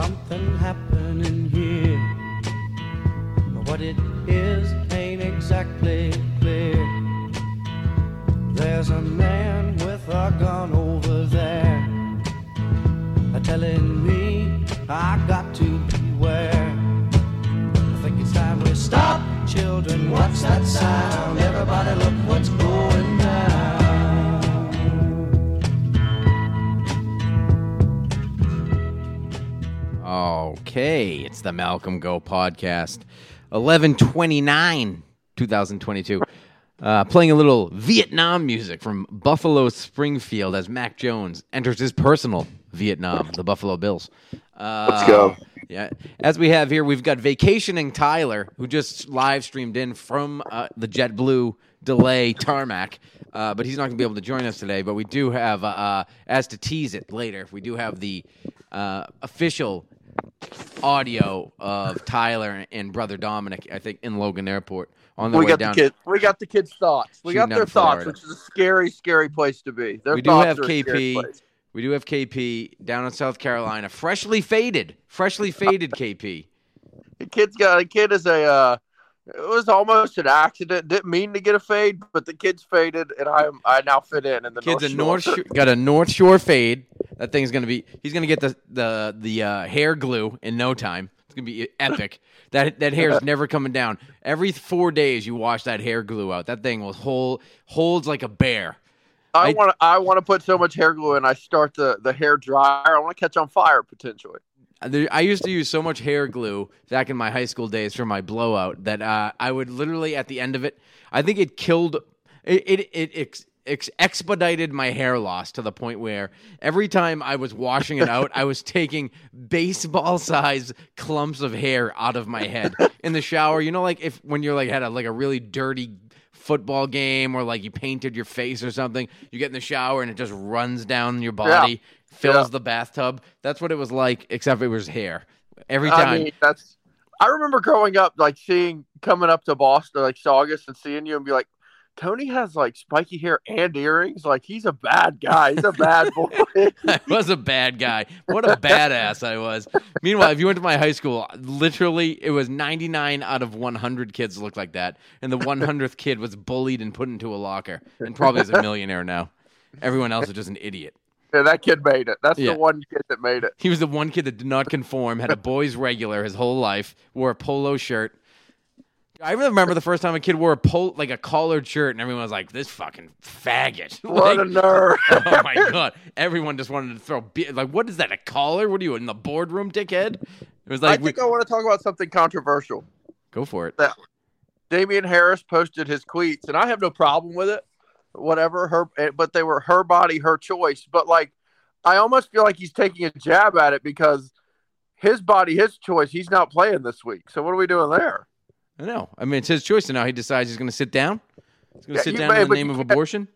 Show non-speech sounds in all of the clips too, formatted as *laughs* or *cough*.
something happening it's the Malcolm Go podcast, eleven twenty nine, two thousand twenty two. Uh, playing a little Vietnam music from Buffalo Springfield as Mac Jones enters his personal Vietnam, the Buffalo Bills. Uh, Let's go. Yeah, as we have here, we've got vacationing Tyler, who just live streamed in from uh, the JetBlue delay tarmac, uh, but he's not going to be able to join us today. But we do have, uh, uh, as to tease it later, we do have the uh, official audio of Tyler and brother Dominic, I think, in Logan Airport on the we way got down. the kid. We got the kids' thoughts. We got their thoughts, Florida. which is a scary, scary place to be. Their we do have are a scary KP. We do have KP down in South Carolina, freshly faded, freshly faded KP. The kid's got a kid is a. Uh, it was almost an accident. Didn't mean to get a fade, but the kid's faded, and I I now fit in. And the Kid's North North Shore. Shore, got a North Shore fade. That thing's gonna be. He's gonna get the the the uh, hair glue in no time. It's gonna be epic. *laughs* that that hair's never coming down. Every four days you wash that hair glue out. That thing will hold holds like a bear. I want to. I want to put so much hair glue, and I start the the hair dryer. I want to catch on fire potentially. I used to use so much hair glue back in my high school days for my blowout that uh, I would literally at the end of it, I think it killed it. It, it ex, ex, expedited my hair loss to the point where every time I was washing it out, I was taking baseball size clumps of hair out of my head in the shower. You know, like if when you're like had a like a really dirty football game or like you painted your face or something, you get in the shower and it just runs down your body, fills Yeah. the bathtub. That's what it was like, except it was hair. Every time. I mean, that's. I remember growing up, like seeing coming up to Boston, like Saugus, and seeing you and be like, Tony has like spiky hair and earrings. Like he's a bad guy. He's a bad boy. *laughs* *laughs* I was a bad guy. What a badass I was. Meanwhile, if you went to my high school, literally it was 99 out of 100 kids looked like that. And the 100th kid was bullied and put into a locker and probably is a millionaire now. Everyone else is just an idiot. Yeah, that kid made it. That's Yeah. the one kid that made it. He was the one kid that did not conform, had a *laughs* boys regular his whole life, wore a polo shirt. I remember the first time a kid wore a pol- like a collared shirt, and everyone was like, "This fucking faggot!" *laughs* What Like, a nerd. *laughs* oh my god! Everyone just wanted to throw be- like, what is that? A collar? What are you in the boardroom, dickhead? It was like. I think we- I want to talk about something controversial. go for it. That Damien Harris posted his tweets, and I have no problem with it. Whatever her, eh, but they were her body, her choice. But like, I almost feel like he's taking a jab at it because his body, his choice. He's not playing this week. So what are we doing there? I know. I mean, it's his choice, and now he decides he's going to sit down. He's going to Yeah, sit down may, in the name of abortion.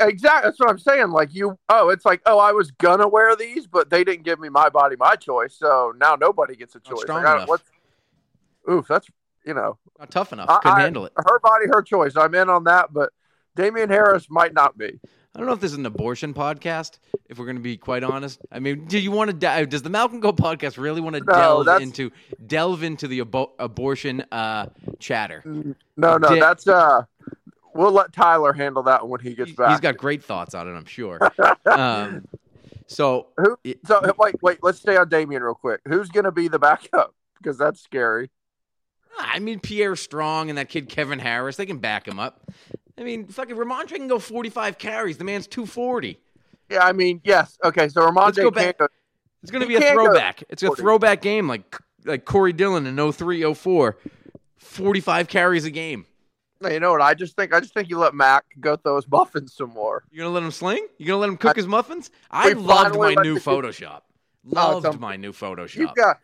Exactly. That's what I'm saying. Like you, oh, it's like, oh, I was gonna wear these, but they didn't give me my body, my choice. So now nobody gets a choice. strong Like, enough. what's, oof, that's you know, Not tough enough. Couldn't I- handle it. her body, her choice. I'm in on that, but Damien Harris might not be. I don't know if this is an abortion podcast. If we're going to be quite honest, I mean, do you want to? di- Does the Malcolm Go podcast really want to No, delve that's- into delve into the abo- abortion uh, chatter? No, no, Di- that's uh, we'll let Tyler handle that when he gets back. He's got great thoughts on it, I'm sure. *laughs* um, so Who? So wait, wait. Let's stay on Damien real quick. Who's gonna be the backup? Because that's scary. I mean, Pierre Strong and that kid Kevin Harris, they can back him up. I mean, fucking Rhamondre can go 45 carries. The man's 240. Yeah, I mean, yes. Okay, so Let's go Rhamondre back. can't go. It's going to be a go throwback. It's a throwback game like like Corey Dillon in 03, 04. 45 carries a game. You know what? I just think I just think you let Mac go throw his *laughs* muffins some more. You're gonna let him sling? You're gonna let him cook I- his muffins? I loved my new Photoshop. *laughs* Oh, Loved un- my new Photoshop. You've got.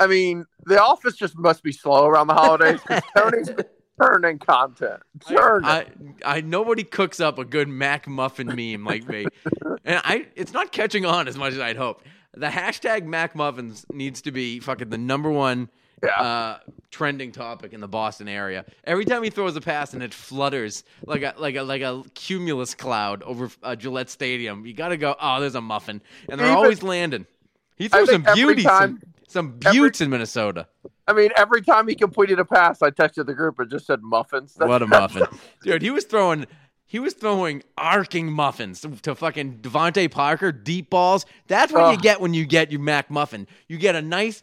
I mean, the office just must be slow around the holidays. *laughs* Tony's been turning content. Turning. I, I nobody cooks up a good Mac muffin meme like me, and I it's not catching on as much as I'd hoped. The hashtag Mac muffins needs to be fucking the number one Yeah. uh, trending topic in the Boston area. Every time he throws a pass and it flutters like a like a like a cumulus cloud over uh, Gillette Stadium, you got to go. Oh, there's a muffin, and they're Even- always landing. He threw some beauties, time- some, some in Minnesota. I mean, every time he completed a pass, I texted the group and just said muffins. That's- What a muffin, *laughs* dude! He was throwing, he was throwing arcing muffins to fucking DeVante Parker, deep balls. That's what you get when you get your Mac muffin. You get a nice,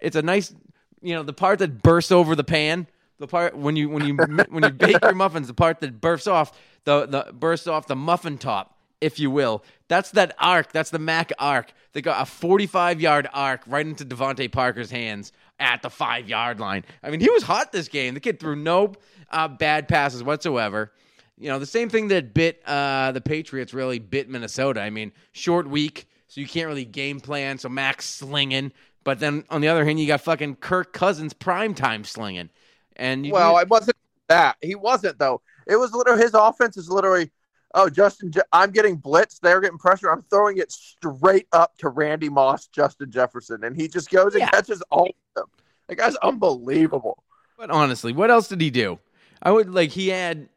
it's a nice, you know, the part that bursts over the pan. The part when you when you *laughs* when you bake your muffins, the part that bursts off the the bursts off the muffin top, if you will. That's that arc. That's the Mac arc. They got a 45 yard arc right into DeVante Parker's hands at the five yard line. I mean, he was hot this game. The kid threw no uh, bad passes whatsoever. You know, the same thing that bit uh, the Patriots really bit Minnesota. I mean, short week, so you can't really game plan. So Max slinging, but then on the other hand, you got fucking Kirk Cousins prime time slinging. And you, Well, it wasn't that. He wasn't though. It was literally his offense is literally. Oh, Justin, Je- I'm getting blitzed. They're getting pressure. I'm throwing it straight up to Randy Moss, Justin Jefferson, and he just goes and Yeah. catches all of them. That guy's unbelievable. But honestly, what else did he do? I would like he had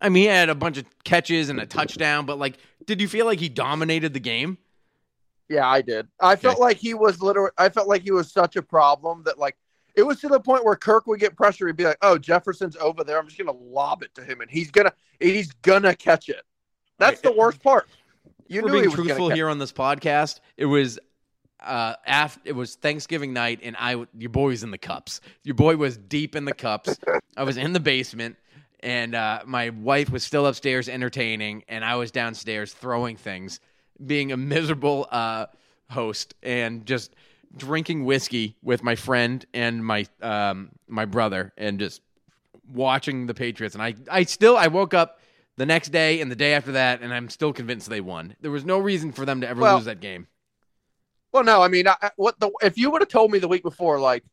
I mean he had a bunch of catches and a touchdown, but like did you feel like he dominated the game? Yeah, I did. I felt like he was literally. I felt like he was such a problem that like it was to the point where Kirk would get pressure. He'd be like, "Oh, Jefferson's over there. I'm just gonna lob it to him, and he's gonna he's gonna catch it." That's Right. the worst part. You We're knew he being truthful here on this podcast. It was uh after it was Thanksgiving night and I your boy was in the cups. Your boy was deep in the cups. I was in the basement and uh my wife was still upstairs entertaining and I was downstairs throwing things, being a miserable uh host and just drinking whiskey with my friend and my um my brother and just watching the Patriots and I I still I woke up the next day and the day after that and I'm still convinced they won. There was no reason for them to ever Well- lose that game. Well, no, I mean, I, what the if you would have told me the week before, like,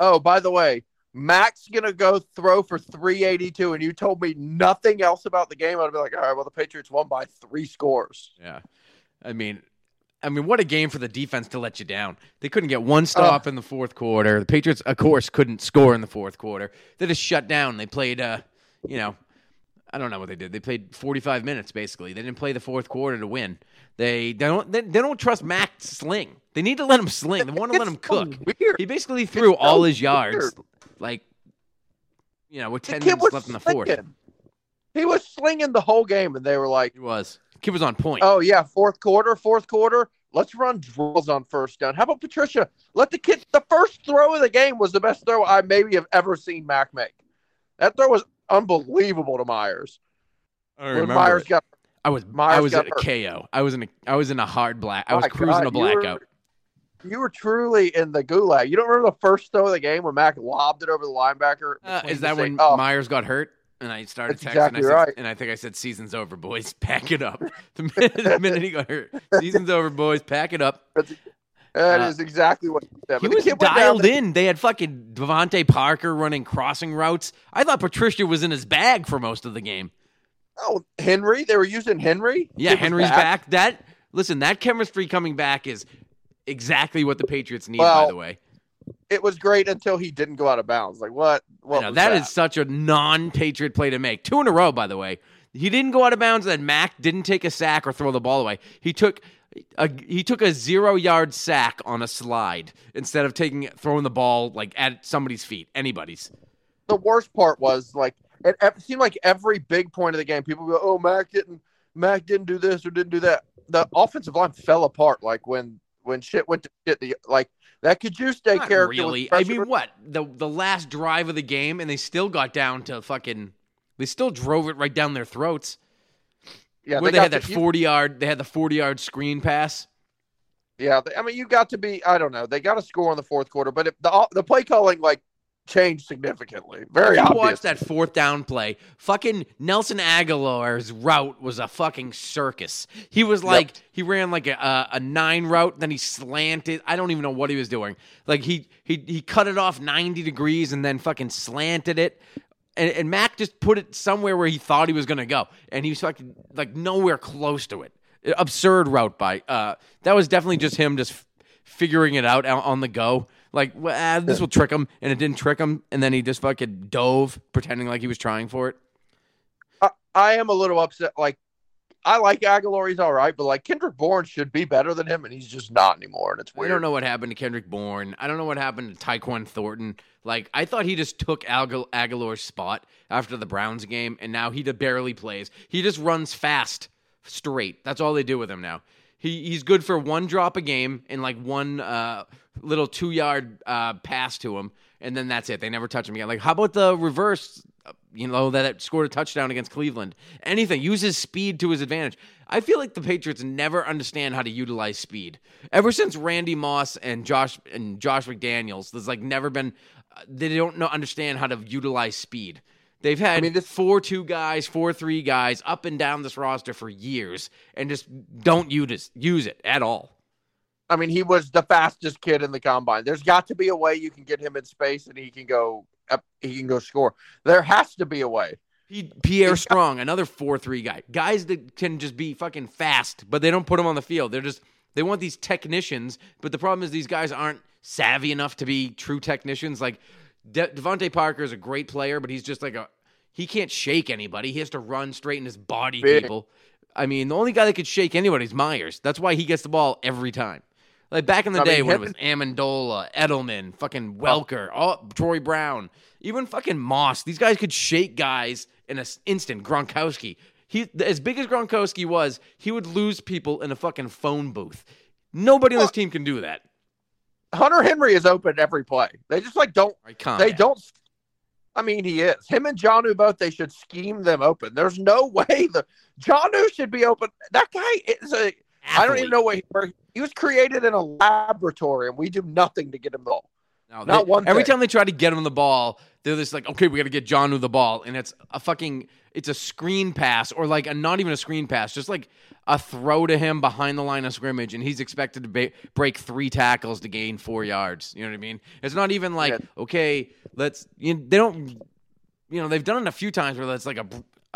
oh, by the way, Max gonna go throw for 382, and you told me nothing else about the game, I'd be like, all right, well, the Patriots won by three scores. Yeah. I mean I mean what a game for the defense to let you down. They couldn't get one stop in the fourth quarter. The Patriots of course couldn't score in the fourth quarter. They just shut down. They played uh you know I don't know what they did. They played 45 minutes basically. They didn't play the fourth quarter to win. They don't they, they don't trust Mac to sling. They need to let him sling. They want to let him It's so cook. Weird. He basically threw so all his yards weird. like you know, with The 10 kid minutes was left in the fourth. He was slinging the whole game, and they were like, He was. Kid was on point. "Oh yeah, fourth quarter, fourth quarter, let's run drills on first down." How about Patricia? Let the kid. The first throw of the game was the best throw I maybe have ever seen Mac make. That throw was unbelievable to Meyers. I When remember Meyers it. got I was Meyers I was got at a KO. I was in a I was in a hard black. I was My cruising God, a you were- blackout. You were truly in the gulag. You don't remember the first throw of the game when Mac lobbed it over the linebacker? Uh, is that when oh, Meyers got hurt? And I started That's texting. exactly I said, right. And I think I said, "Season's over, boys. *laughs* Pack it up." The minute, the minute he got hurt, *laughs* season's over, boys. Pack it up. That uh, is exactly what he said. He was kid went down dialed there- in. They had fucking DeVante Parker running crossing routes. I thought Patricia was in his bag for most of the game. Oh, Henry. They were using Henry. Yeah, Henry's back. That listen, that chemistry coming back is exactly what the Patriots need. by the way, It was great until he didn't go out of bounds. Like what? What? Know, that that is such a non-Patriot play to make. Two in a row, by the way. He didn't go out of bounds, and Mac didn't take a sack or throw the ball away. He took a he took a zero-yard sack on a slide instead of taking throwing the ball like at somebody's feet, anybody's. the worst part was like it, it seemed like every big point of the game, people go, "Oh, Mac didn't, Mac didn't do this or didn't do that." The offensive line fell apart. Like when when shit went to shit. The like that Kajus Day Not character. really. I mean, what the the last drive of the game, and they still got down to fucking. They still drove it right down their throats. yeah, where they, got had that you- forty yard, they had the forty yard screen pass. Yeah, I mean, you got to be. I don't know. They got to score in the fourth quarter, but if the the play calling like changed significantly. Very obvious. watch that fourth down play. Fucking Nelson Agholor's route was a fucking circus. He was like he ran like a, a nine route, then he slanted. I don't even know what he was doing. Like he he he cut it off ninety degrees and then fucking slanted it. And, and Mac just put it somewhere where he thought he was gonna go, and he was fucking like nowhere close to it. Absurd route by. Uh, that was definitely just him just f- figuring it out on the go. Like, ah, this will trick him, and it didn't trick him, and then he just fucking dove, pretending like he was trying for it. I, I am a little upset. Like, I like Agholor, he's all right, but like Kendrick Bourne should be better than him, and he's just not anymore, and it's We weird. don't know what happened to Kendrick Bourne. I don't know what happened to Tyquan Thornton. Like, I thought he just took Agu- Agholor's spot after the Browns game, and now he barely plays. He just runs fast, straight. That's all they do with him now. He he's good for one drop a game and like one uh, little two yard uh, pass to him, and then that's it. They never touch him again. Like, how about the reverse? You know that scored a touchdown against Cleveland. Anything. uses speed to his advantage. I feel like the Patriots never understand how to utilize speed. Ever since Randy Moss and Josh and Josh McDaniels, there's like never been. uh, They don't know understand how to utilize speed. They've had I mean, this- four two guys, four three guys up and down this roster for years, and just don't use use it at all. I mean, he was the fastest kid in the combine. There's got to be a way you can get him in space and he can go up, he can go score. There has to be a way. Pierre Strong, another four three guy. Guys that can just be fucking fast, but they don't put them on the field. They're just they want these technicians, but the problem is these guys aren't savvy enough to be true technicians. Like De- DeVante Parker is a great player, but he's just like a he can't shake anybody. He has to run straight in his body Big. people. I mean, the only guy that could shake anybody is Meyers. That's why he gets the ball every time. Like back in the I day mean, when it was Amendola, Edelman, fucking oh. Welker, all, Troy Brown, even fucking Moss. These guys could shake guys in an instant. Gronkowski. He as big as Gronkowski was, he would lose people in a fucking phone booth. Nobody on this team can do that. Hunter Henry is open every play. They just like don't they don't I mean he is. Him and Jonnu both they should scheme them open. There's no *laughs* way the Jonnu should be open. That guy is a I don't even know what he, he was created in a laboratory and we do nothing to get him the ball. No, Not they- one Every thing. time they try to get him the ball, they're just like, okay, we got to get John the ball, and it's a fucking, it's a screen pass or like a not even a screen pass, just like a throw to him behind the line of scrimmage, and he's expected to ba- break three tackles to gain four yards. You know what I mean? It's not even like, Yeah. okay, let's. You know, they don't. You know, they've done it a few times where it's like a.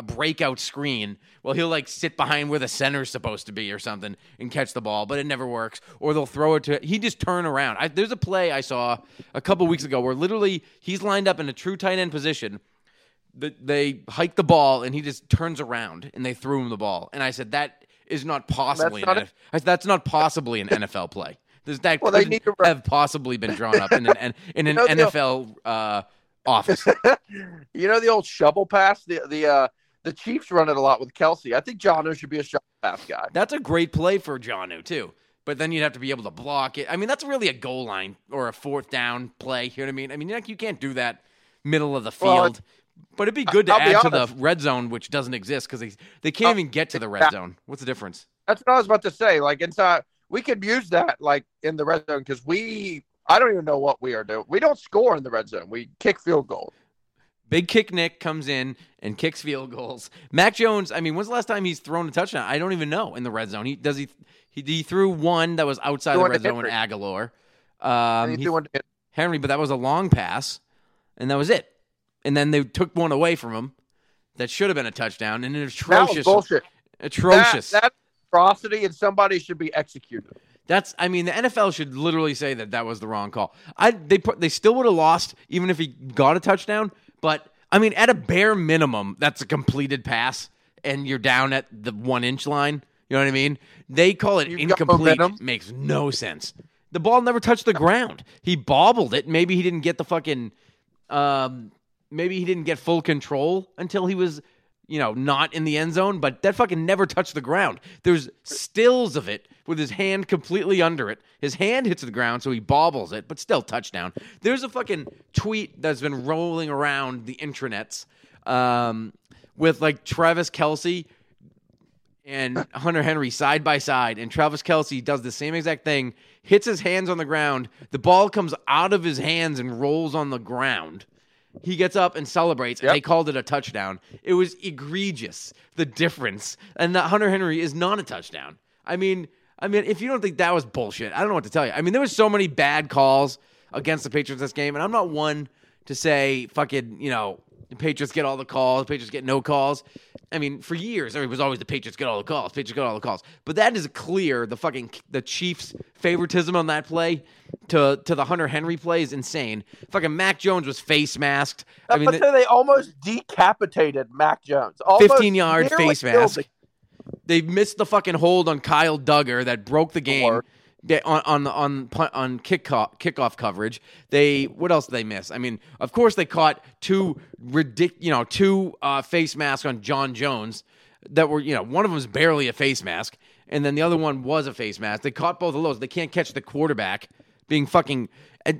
A breakout screen. Well, he'll like sit behind where the center's supposed to be or something and catch the ball, but it never works. Or they'll throw it to he just turn around. I, there's a play I saw a couple weeks ago where literally he's lined up in a true tight end position. The, they hike the ball and he just turns around and they threw him the ball. And I said that is not possibly That's an not NF I said, that's not possibly an NFL play. There's that Well, they couldn't need to have possibly been drawn up in an *laughs* in an know, the- NFL uh, office. *laughs* you know the old shovel pass? The the uh the Chiefs run it a lot with Kelce. I think Jonnu should be a shovel pass guy. That's a great play for Jonnu too. But then you'd have to be able to block it. I mean, that's really a goal line or a fourth down play. You know what I mean? I mean, like, you can't do that middle of the Well, field. But it'd be good to I'll add to the red zone, which doesn't exist because they they can't Oh, even get to the red zone. What's the difference? That's what I was about to say. Like inside, uh, we could use that like in the red zone because we. I don't even know what we are doing. We don't score in the red zone. We kick field goals. Big kick Nick comes in and kicks field goals. Mac Jones, I mean, when's the last time he's thrown a touchdown? I don't even know in the red zone. He does he he, he threw one that was outside the red zone with Henry. Agholor. Um, he he- threw one to- Henry, but that was a long pass, and that was it. And then they took one away from him that should have been a touchdown, and an that was atrocious, bullshit. atrocious. That, that's atrocity, and somebody should be executed. That's I mean the NFL should literally say that that was the wrong call. I they put they still would have lost even if he got a touchdown, but I mean at a bare minimum that's a completed pass and you're down at the 1 inch line, you know what I mean? They call it You've incomplete makes no sense. The ball never touched the ground. He bobbled it. Maybe he didn't get the fucking um maybe he didn't get full control until he was you know, not in the end zone, but that fucking never touched the ground. There's stills of it with his hand completely under it. His hand hits the ground, so he bobbles it, but still touchdown. There's a fucking tweet that's been rolling around the intranets um, with like Travis Kelce and Hunter Henry side by side, and Travis Kelce does the same exact thing, hits his hands on the ground. The ball comes out of his hands and rolls on the ground. He gets up and celebrates, and Yep. they called it a touchdown. It was egregious, the difference. And that Hunter Henry is not a touchdown. I mean, I mean, if you don't think that was bullshit, I don't know what to tell you. I mean, there was so many bad calls against the Patriots this game, and I'm not one to say fucking, you know, the Patriots get all the calls, The Patriots get no calls. I mean, for years, it was always the Patriots get all the calls, Patriots get all the calls. But that is clear. The fucking the Chiefs' favoritism on that play to to the Hunter Henry play is insane. Fucking Mac Jones was face masked. I mean, but the- they almost decapitated Mac Jones. Almost 15 yard face mask. They missed the fucking hold on Kyle Dugger that broke the game Or- They- on on on on kickoff kickoff coverage. They what else did they miss? I mean, of course they caught two ridic you know two uh, face masks on John Jones that were you know one of them was barely a face mask and then the other one was a face mask. They caught both of those. They can't catch the quarterback being fucking.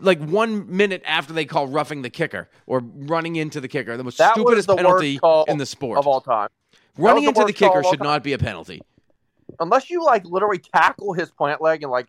Like one minute after they call roughing the kicker or running into the kicker, the most That stupidest the penalty in the sport. of all time. Running the into the kicker should time. not be a penalty. Unless you like literally tackle his plant leg and like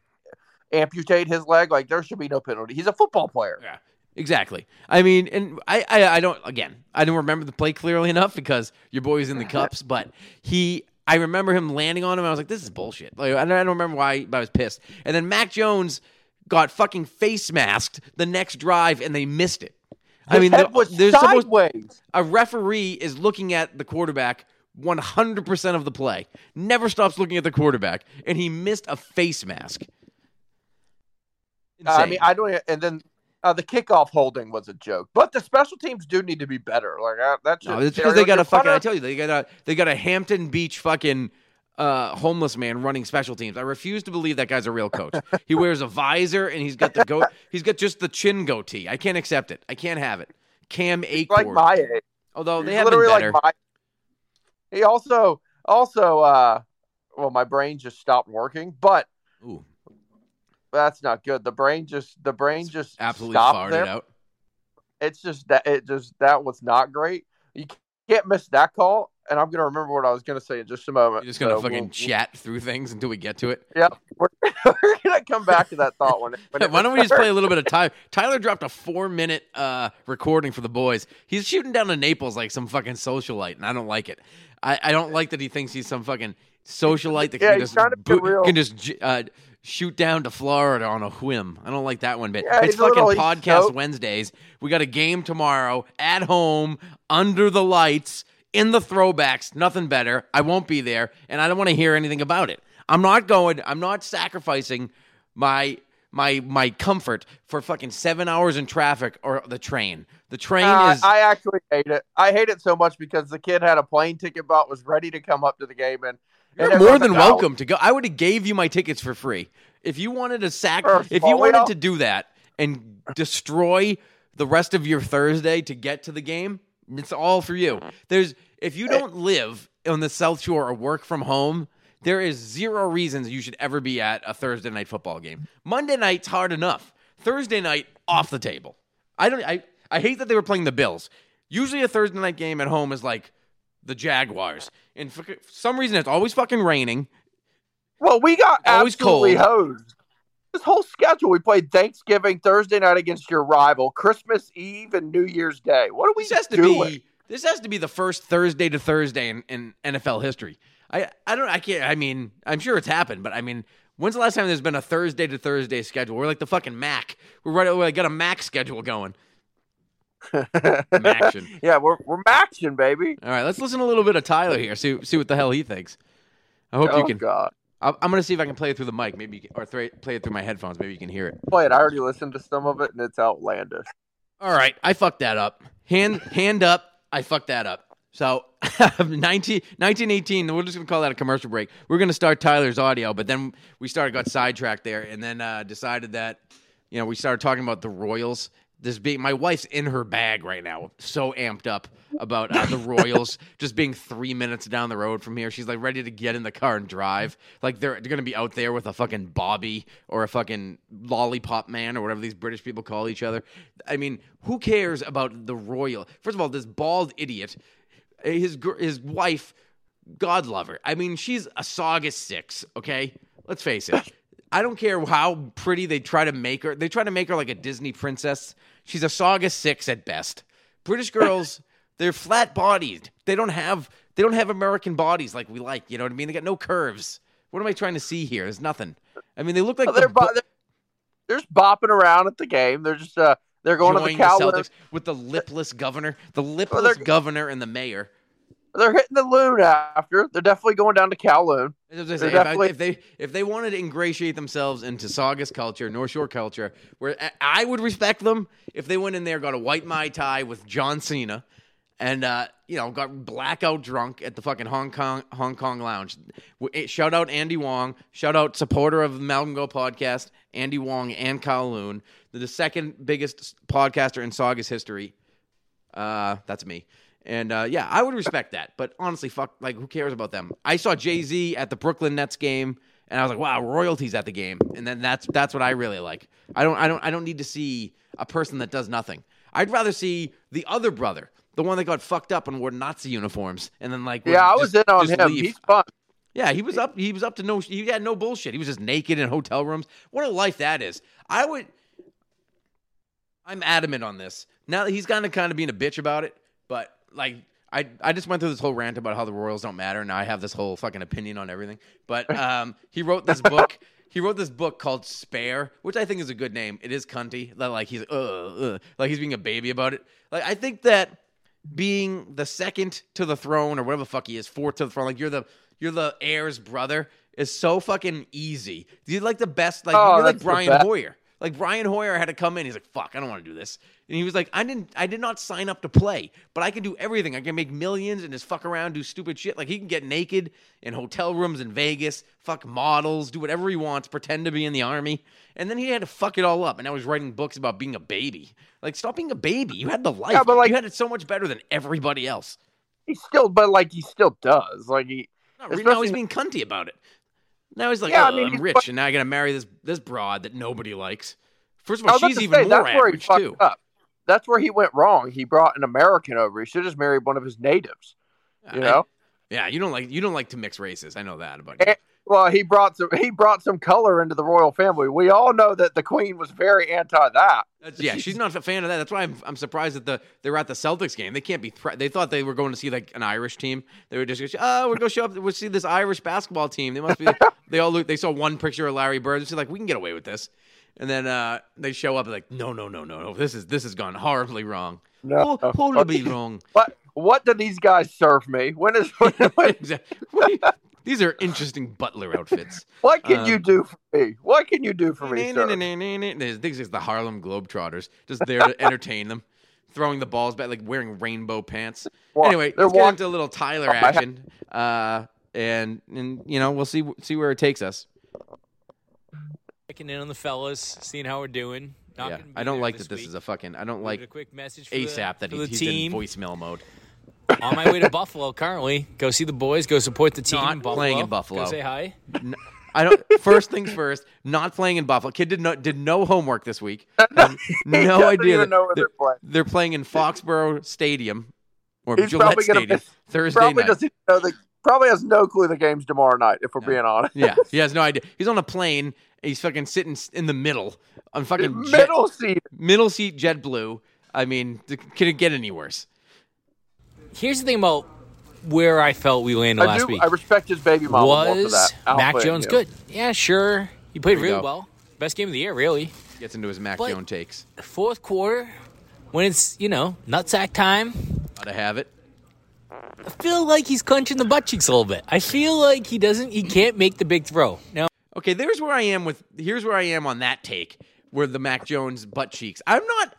amputate his leg, like there should be no penalty. He's a football player. Yeah, exactly. I mean, and I, I, I don't. Again, I don't remember the play clearly enough because your boy's in the *laughs* cups. But he, I remember him landing on him. I was like, this is bullshit. Like, I don't, I don't remember why, but I was pissed. And then Mac Jones got fucking face masked the next drive, and they missed it. I mean, the- was there's supposed sideways. a referee is looking at the quarterback 100% of the play. Never stops looking at the quarterback, and he missed a face mask. Uh, I mean, I don't. And then uh, the kickoff holding was a joke. But the special teams do need to be better. Like uh, that's No, it's because they got a fucking. I tell you, they got a they got a Hampton Beach fucking uh, homeless man running special teams. I refuse to believe that guy's a real coach. *laughs* he wears a visor and he's got the go. He's got just the chin goatee. I can't accept it. I can't have it. Cam Achord. like my age. Although they He's have been literally better. like my. He also also uh, well, my brain just stopped working, but Ooh, that's not good. The brain just the brain just absolutely stopped farted there. out. It's just that it just that was not great. You can't miss that call. And I'm gonna remember what I was gonna say in just a moment. You're just gonna So fucking we'll- chat through things until we get to it. Yep, *laughs* we're, we're gonna come back to that thought when. when *laughs* Why don't we just play a little bit of Tyler? Tyler dropped a four minute uh, recording for the boys. He's shooting down to Naples like some fucking socialite, and I don't like it. I, I don't like that he thinks he's some fucking socialite that Yeah, can just trying to be boot- real. can just uh, shoot down to Florida on a whim. I don't like that one bit. Yeah, it's fucking little- podcast stoked. Wednesdays. We got a game tomorrow at home under the lights in the throwbacks. Nothing better. I won't be there, and I don't want to hear anything about it. I'm not going. I'm not sacrificing my my my comfort for fucking seven hours in traffic or the train. The train Uh, is. I actually hate it. I hate it so much because the kid had a plane ticket bought, was ready to come up to the game, and, You're more than like, "Oh, welcome to go. I would have gave you my tickets for free if you wanted to sack. First If you wanted to do that and destroy the rest of your Thursday to get to the game, it's all for you. There's if you don't live on the South Shore or work from home. There is zero reasons you should ever be at a Thursday night football game. Monday night's hard enough. Thursday night off the table. I don't. I I hate that they were playing the Bills. Usually a Thursday night game at home is like the Jaguars, and for some reason it's always fucking raining. Well, we got Always absolutely cold. hosed. This whole schedule, we played Thanksgiving Thursday night against your rival, Christmas Eve and New Year's Day. What are we This has to doing? be this has to be the first Thursday to Thursday in, in NFL history. I I don't I can't I mean I'm sure it's happened, but I mean when's the last time there's been a Thursday to Thursday schedule? We're like the fucking Mac. We're right. We got a Mac schedule going. *laughs* Maction. yeah, we're we're matching, baby. All right, let's listen a little bit of Tyler here. See see what the hell he thinks. I hope oh you can. God, I'm I'm gonna see if I can play it through the mic, maybe, can- or th- play it through my headphones. Maybe you can hear it. play it. I already listened to some of it, and it's outlandish. All right, I fucked that up. Hand hand up. I fucked that up. So *laughs* 19, 1918, we're just gonna call that a commercial break. We're gonna start Tyler's audio, but then we started got sidetracked there, and then uh, decided that you know we started talking about the Royals. This being my wife's in her bag right now, so amped up about uh, the Royals *laughs* just being three minutes down the road from here. She's like ready to get in the car and drive. Like they're they're gonna be out there with a fucking Bobby or a fucking lollipop man or whatever these British people call each other. I mean, who cares about the Royal? First of all, this bald idiot, his his wife, God love her. I mean, she's a saga six. Okay, let's face it. *laughs* I don't care how pretty they try to make her. They try to make her like a Disney princess. She's a saga six at best. British *laughs* girls, they're flat bodied. They don't have they don't have American bodies like we like. You know what I mean? They got no curves. What am I trying to see here? There's nothing. I mean, they look like Oh, they're, the, bo- they're they're just bopping around at the game. They're just uh they're going to the enjoying the Cowboys. Celtics with the lipless governor, the lipless governor and the mayor. They're hitting the loon after. They're definitely going down to Kowloon. As I They're say, if, I- if they if they wanted to ingratiate themselves into Saugus culture, North Shore culture, where I- I would respect them if they went in there, got a white mai tai with John Cena, and uh, you know got blackout drunk at the fucking Hong Kong Hong Kong lounge. Eh, Shout out Andy Wong. Shout out supporter of the Malcolm Go podcast, Andy Wong and Kowloon. The second biggest podcaster in Saugus history. Uh, that's me. And uh, yeah, I would respect that. But honestly, fuck, like, who cares about them? I saw Jay Z at the Brooklyn Nets game, and I was like, wow, royalties at the game. And then that's that's what I really like. I don't I don't I don't need to see a person that does nothing. I'd rather see the other brother, the one that got fucked up and wore Nazi uniforms, and then like Yeah, I was in on him. leave. He's fun. Yeah, he was up. He was up to no. He had no bullshit. He was just naked in hotel rooms. What a life that is. I would. I'm adamant on this. Now that he's kind of kind of being a bitch about it, but like I I just went through this whole rant about how the Royals don't matter. Now I have this whole fucking opinion on everything. But *laughs* um, he wrote this book. He wrote this book called Spare, which I think is a good name. It is cunty. That like he's uh, uh, like he's being a baby about it. Like I think that being the second to the throne or whatever the fuck he is, fourth to the throne, like you're the you're the heir's brother, is so fucking easy. You're like the best, like Oh, you're like Brian. Hoyer. Like Brian Hoyer had to come in. He's like, "Fuck, I don't want to do this." And he was like, "I didn't. I did not sign up to play, but I can do everything. I can make millions and just fuck around, do stupid shit. Like he can get naked in hotel rooms in Vegas, fuck models, do whatever he wants, pretend to be in the army, and then he had to fuck it all up. And now he's writing books about being a baby. Like, stop being a baby. You had the life. Yeah, but, like- you had it so much better than everybody else. He still, but like he still does. Like he. Now he's being cunty about it. Now he's like, Yeah, I "Oh, mean, I'm rich, and now I gotta marry this this broad that nobody likes. First of all, she's even say, more that's where he average too. up. That's where he went wrong. He brought an American over. He should have just married one of his natives. You I- know. yeah, you don't like you don't like to mix races. I know that about you. Eh, Well, he brought some. He brought some color into the royal family. We all know that the queen was very anti that. That's- yeah, she's not a fan of that. That's why I'm, I'm surprised that the they were at the Celtics game. They can't be. Thre- they thought they were going to see like an Irish team. They were just oh, we're going to show up. We'll see this Irish basketball team. They must be. *laughs* they all look. They saw one picture of Larry Bird. They're like, we can get away with this. And then uh, they show up like, no, no, no, no, no. This is this has gone horribly wrong. No. Hor- horribly *laughs* wrong. What? What do these guys serve me? When is? *laughs* When, when- Exactly. What do you- These are interesting butler outfits. *laughs* what can Um, you do for me? What can you do for me, sir? This *laughs* this is the Harlem Globetrotters, just there to entertain them, throwing the balls back, like wearing rainbow pants. Well, anyway, they're let's get into a little Tyler I ha- action, uh, and and you know we'll see see where it takes us. Checking in on the fellas, seeing how we're doing. Not yeah, I don't there like that this this week. is a fucking. I don't like a quick message for ASAP the, that for he, the he's team. in voicemail mode. On my way to Buffalo currently. Go see the boys. Go support the team. Not in Buffalo. playing in Buffalo. Go say hi. N- I don't. First things first. Not playing in Buffalo. Kid did no did no homework this week. Had *laughs* no idea that know where they're, they're playing. they're playing in Foxborough Stadium or He's Gillette probably gonna Stadium miss- Thursday Probably night. doesn't know the. Probably has no clue the game's tomorrow night. If we're being honest. yeah, he has no idea. He's on a plane. He's fucking sitting in the middle on fucking jet- Middle seat. middle seat JetBlue. I mean, th- can it get any worse? Here's the thing about where I felt we landed I last do. week. I respect his baby mama was that. Mac Jones you good? Yeah, sure. He played we really go. well. Best game of the year, really. Gets into his Mac But- Jones takes. Fourth quarter, when it's you know nutsack time, Gotta have it. I feel like he's clenching the butt cheeks a little bit. I feel like he doesn't. He can't make the big throw. Now Okay, there's where I am with. Here's where I am on that take, where the Mac Jones butt cheeks. I'm not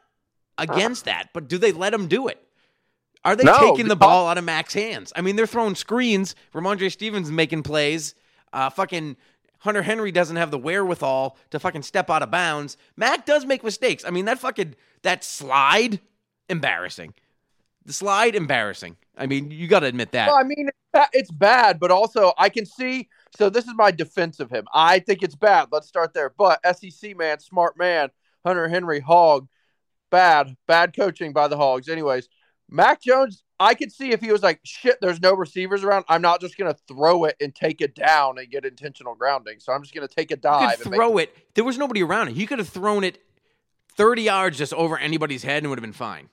against that, but do they let him do it? Are they No, taking the ball out of Mac's hands? I mean, they're throwing screens. Rhamondre Stevens making plays. Uh, fucking Hunter Henry doesn't have the wherewithal to fucking step out of bounds. Mac does make mistakes. I mean, that fucking that slide, embarrassing. The slide, embarrassing. I mean, you got to admit that. Well, I mean, it's it's bad, but also I can see. So this is my defense of him. I think it's bad. Let's start there. But SEC man, smart man, Hunter Henry, hog, bad, bad coaching by the Hogs. Anyways, Mac Jones, I could see if he was like, shit, there's no receivers around. I'm not just gonna throw it and take it down and get intentional grounding. So I'm just gonna take a dive. could and make throw it. There was nobody around it. He could have thrown it 30 yards just over anybody's head and would have been fine.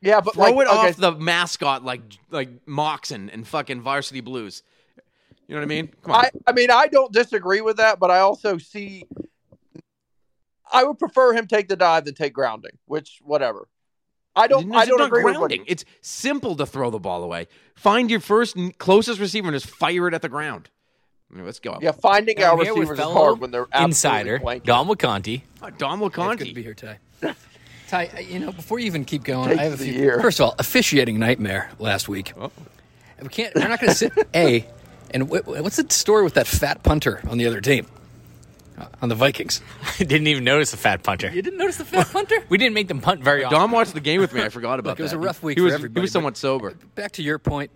Yeah, but Throw like, it okay, off the mascot like like Moxon and fucking Varsity Blues. You know what I mean? Come on. I, I mean, I don't disagree with that, but I also see. I would prefer him take the dive than take grounding, which whatever. I don't. It's I don't not agree with grounding. what. It's simple to throw the ball away. Find your first closest receiver and just fire it at the ground. I mean, let's go. Yeah, finding I'm our here with receivers is hard when they're absolutely insider blank. Don Wakanti. Uh, Dom It's good to be here, Ty. Ty, uh, you know, before you even keep going, Takes I have a few. year. First of all, officiating nightmare last week. Oh. We can't. We're not going to sit. A, and wh- what's the story with that fat punter on the other team, on the Vikings? *laughs* I didn't even notice the fat punter. You didn't notice the fat *laughs* punter? We didn't make them punt very often. Dom watched the game with me. I *laughs* forgot about Look, it was a rough week he for was, everybody, He was somewhat sober. Back to your point.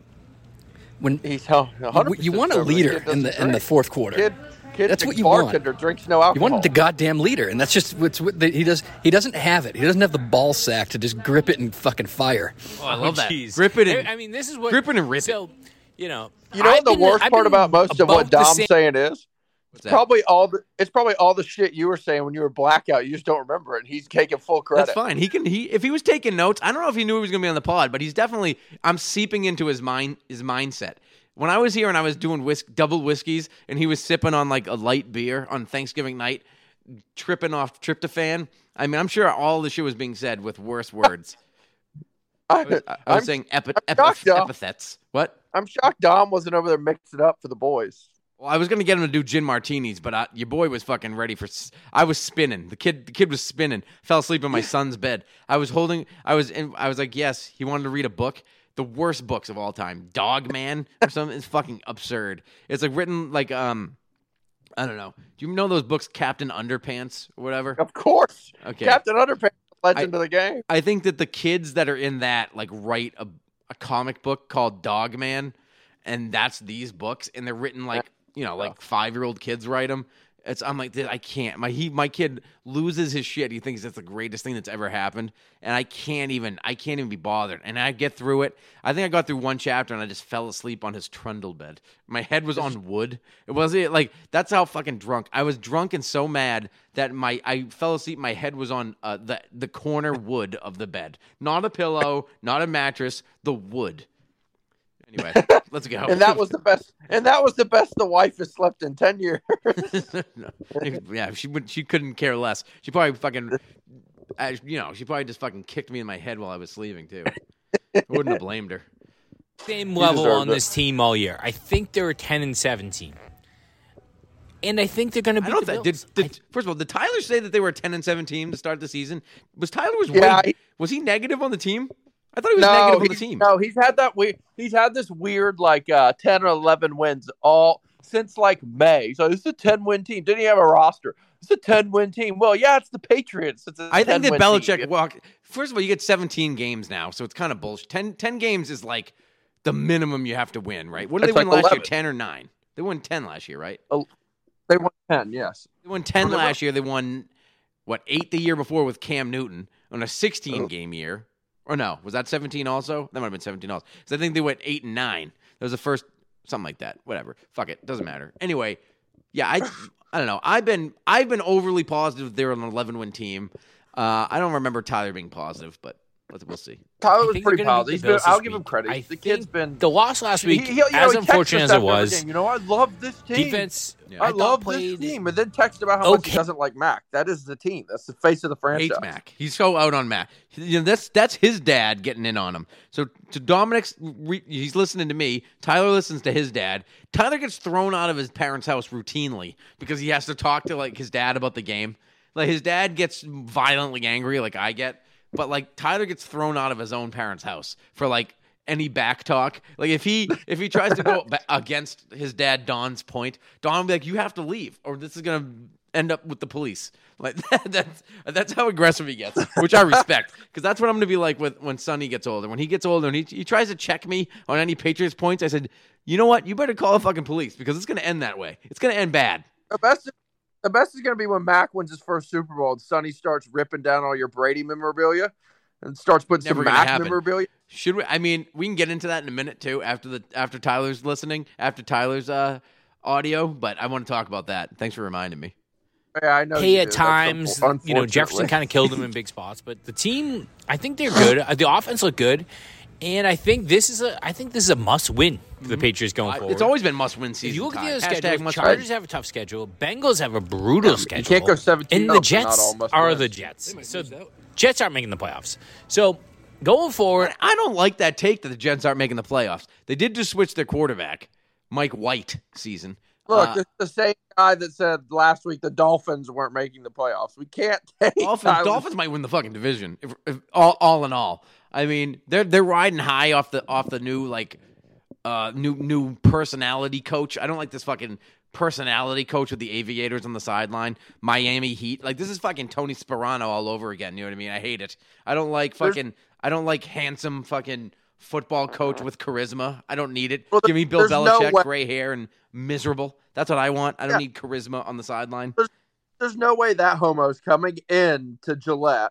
When He's hell- you, 100% you want a leader in the doesn't in the fourth quarter. Kid, kid, That's what you want. drinks no You alcohol. wanted the goddamn leader, and that's just what's what the, he does. He doesn't have it. He doesn't have the ball sack to just grip it and fucking fire. Oh, I love that. Jeez. Grip it and I mean, this is what grip it and rip it. you know, You know I've what the been- worst I've part about most of what Dom's saying is? What's that? Probably all the it's probably all the shit you were saying when you were blackout. You just don't remember it. And he's taking full credit. That's fine. He can. He if he was taking notes, I don't know if he knew he was going to be on the pod, but he's definitely. I'm seeping into his mind, his mindset. When I was here and I was doing whisk, double whiskeys, and he was sipping on like a light beer on Thanksgiving night, tripping off tryptophan. I mean, I'm sure all the shit was being said with worse words. I was, I was saying epi- epi- Dom. epithets. What? I'm shocked Dom wasn't over there mixing up for the boys. Well, I was gonna get him to do gin martinis, but I, your boy was fucking ready for. s- I was spinning. The kid, the kid was spinning. Fell asleep in my *laughs* son's bed. I was holding. I was. In, I was like, yes. He wanted to read a book. The worst books of all time, Dog Man or something. It's fucking absurd. It's like written like um, I don't know. Do you know those books, Captain Underpants or whatever? Of course. Okay. Captain Underpants, legend of the game. I think that the kids that are in that like write a, a comic book called Dog Man, and that's these books, and they're written like you know like five year old kids write them. It's I'm like "Dude, I can't. My he my kid loses his shit. He thinks it's the greatest thing that's ever happened, and I can't even I can't even be bothered. And I get through it. I think I got through one chapter and I just fell asleep on his trundle bed. My head was on wood. It wasn't like that's how fucking drunk I was. Drunk and so mad that my I fell asleep. My head was on uh, the the corner wood of the bed, not a pillow, not a mattress, the wood. Anyway, *laughs* let's go. And that was the best and that was the best the wife has slept in ten years. No. *laughs* *laughs* yeah, she would. She couldn't care less. She probably fucking, you know, she probably just fucking kicked me in my head while I was sleeping too. I wouldn't have blamed her. same level on it. this team all year. I think they're ten and seventeen, and I think they're going to I don't the think. Did, Bills. did first of all, did Tyler say that they were a ten and seventeen to start the season? Was Tyler was Yeah, way, he- was he negative on the team? I thought he was no, negative on the team. no, he's had that we he's had this weird like uh ten or eleven wins all since like May. So it's a ten win team. Didn't he have a roster? It's a ten win team. Well, yeah, it's the Patriots. It's a I think that 10-win Belichick team. walked. First of all, you get 17 games now, so it's kind of bullshit. 10, 10 games is like the minimum you have to win, right? What did It's they win like last 11. year? 10 or 9? They won 10 last year, right? Oh, They won ten. Yes. They won 10 Oh, last year. They won, what, eight the year before with Cam Newton on a 16 game year. Or no, was that 17 also? That might have been 17 also. Because I think they went 8 and 9. That was the first, something like that. Whatever. Fuck it. Doesn't matter. Anyway, yeah, I I don't know. I've been I've been overly positive they're an 11 win team. Uh, I don't remember Tyler being positive, but we'll see. Tyler was pretty they're gonna positive. beat He's been, I'll this give him week. credit. I the kid's think been the loss last week, he- you know, as he unfortunate as it was, game, you know, I love this team. defense. I, thought love played, this team, and then text about how much he doesn't like Mac. That is the team. That's the face of the franchise. hates Mac. He's so out on Mac. You know, that's that's his dad getting in on him. So to Dominic's, re, he's listening to me. Tyler listens to his dad. Tyler gets thrown out of his parents' house routinely because he has to talk to like his dad about the game. Like his dad gets violently angry, like I get, but like Tyler gets thrown out of his own parents' house for like any back talk. Like if he if he tries to go *laughs* against his dad Don's point, Don will be like, "You have to leave, or this is gonna end up with the police." Like *laughs* that's that's how aggressive he gets, which I respect because that's what I'm gonna be like with when Sonny gets older. When he gets older and he, he tries to check me on any Patriots points, I said, "You know what? You better call the fucking police because it's gonna end that way. It's gonna end bad." The best, the best is going to be when Mac wins his first Super Bowl and Sonny starts ripping down all your Brady memorabilia and starts putting Never some Mac happen. memorabilia. Should we? I mean, we can get into that in a minute too after the after Tyler's listening after Tyler's uh audio, but I want to talk about that. Thanks for reminding me. Yeah, I know. Hey, at do. Times, unfor- you know, Jefferson kind of killed him in big *laughs* spots, but the team, I think they're good. Uh, The offense looked good, and I think this is a, I think this is a must win for the Patriots going Mm-hmm. I- forward. it's always been must win season. If you look Ty. at the other schedule, must Chargers win. have a tough schedule. Bengals have a brutal You schedule. can't go 17 And the Jets are the Jets. So Jets aren't making the playoffs. So going forward, I don't like that take that the Jets aren't making the playoffs. They did just switch their quarterback, Mike White, season. Look, Uh, it's the same guy that said last week the Dolphins weren't making the playoffs. We can't *laughs* take Dolphins, Dolphins might win the fucking division. If, if, all, all in all, I mean, they're they're riding high off the off the new like uh new new personality coach. I don't like this fucking personality coach with the aviators on the sideline. Miami Heat. Like this is fucking Tony Sparano all over again. You know what I mean? I hate it. I don't like There's- fucking I don't like handsome fucking football coach with charisma. I don't need it. Well, Give me Bill there's no Belichick, gray hair and miserable. That's what I want. I don't Yeah. need charisma on the sideline. There's no way that homo's coming in to Gillette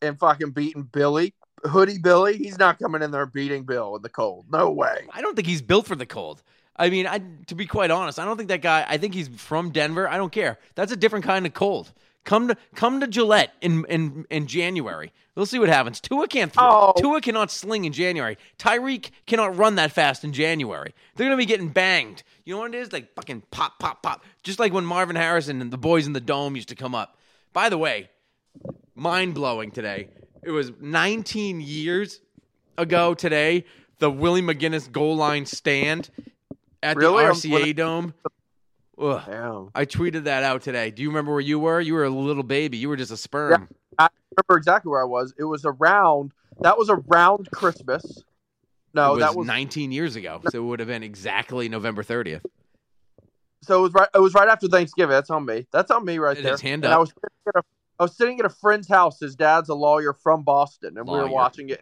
and fucking beating Billy. Hoodie Billy, he's not coming in there beating Bill in the cold. No way. I don't think he's built for the cold. I mean, I to be quite honest, I don't think that guy. I think he's from Denver. I don't care. That's a different kind of cold. Come to come to Gillette in in, in January. We'll see what happens. Tua can't. Oh. Tua cannot sling in January. Tyreek cannot run that fast in January. They're gonna be getting banged. You know what it is? Like fucking pop, pop, pop. Just like when Marvin Harrison and the boys in the dome used to come up. By the way, mind blowing today. It was 19 years ago today. The Willie McGinest goal line stand at Really? the I'm- RCA Dome. Ugh. Damn. I tweeted that out today. Do you remember where you were? You were a little baby. You were just a sperm. I remember exactly where I was. It was around. That was around Christmas. No, was, that was 19 years ago. So it would have been exactly November 30th. so it was right. It was right after Thanksgiving. That's on me. That's on me right It there. hand and up. I was sitting at a, I was sitting at a friend's house. His dad's a lawyer from Boston, and we Lawyer. were watching it.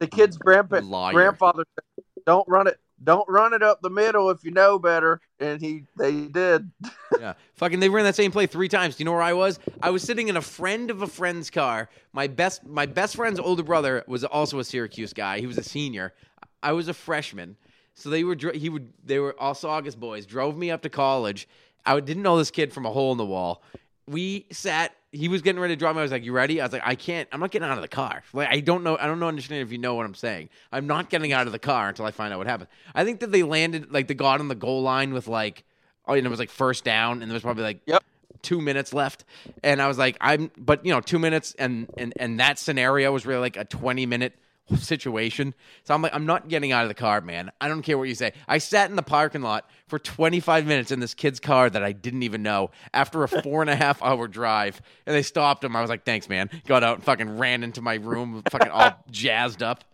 The kid's grandpa, Lawyer. grandfather said, "Don't run it. Don't run it up the middle if you know better." And he, they did. *laughs* yeah. Fucking they ran that same play three times. Do you know where I was? I was sitting in a friend of a friend's car. My best my best friend's older brother was also a Syracuse guy. He was a senior. I was a freshman. So they were he would they were all Saugus boys. Drove me up to college. I didn't know this kid from a hole in the wall. We sat. He was getting ready to drive me. I was like, "You ready?" I was like, "I can't. I'm not getting out of the car. Like, I don't know. I don't know. Understand if you know what I'm saying. I'm not getting out of the car until I find out what happened. I think that they landed like they got on the goal line with like, oh, and it was like first down, and there was probably like Yep. two minutes left, and I was like, I'm, but you know, two minutes, and and and that scenario was really like a 20 minute situation. So I'm like, I'm not getting out of the car, man. I don't care what you say. I sat in the parking lot for 25 minutes in this kid's car that I didn't even know after a four and a half hour drive, and they stopped him. I was like, thanks, man. Got out and fucking ran into my room, fucking all *laughs* jazzed up.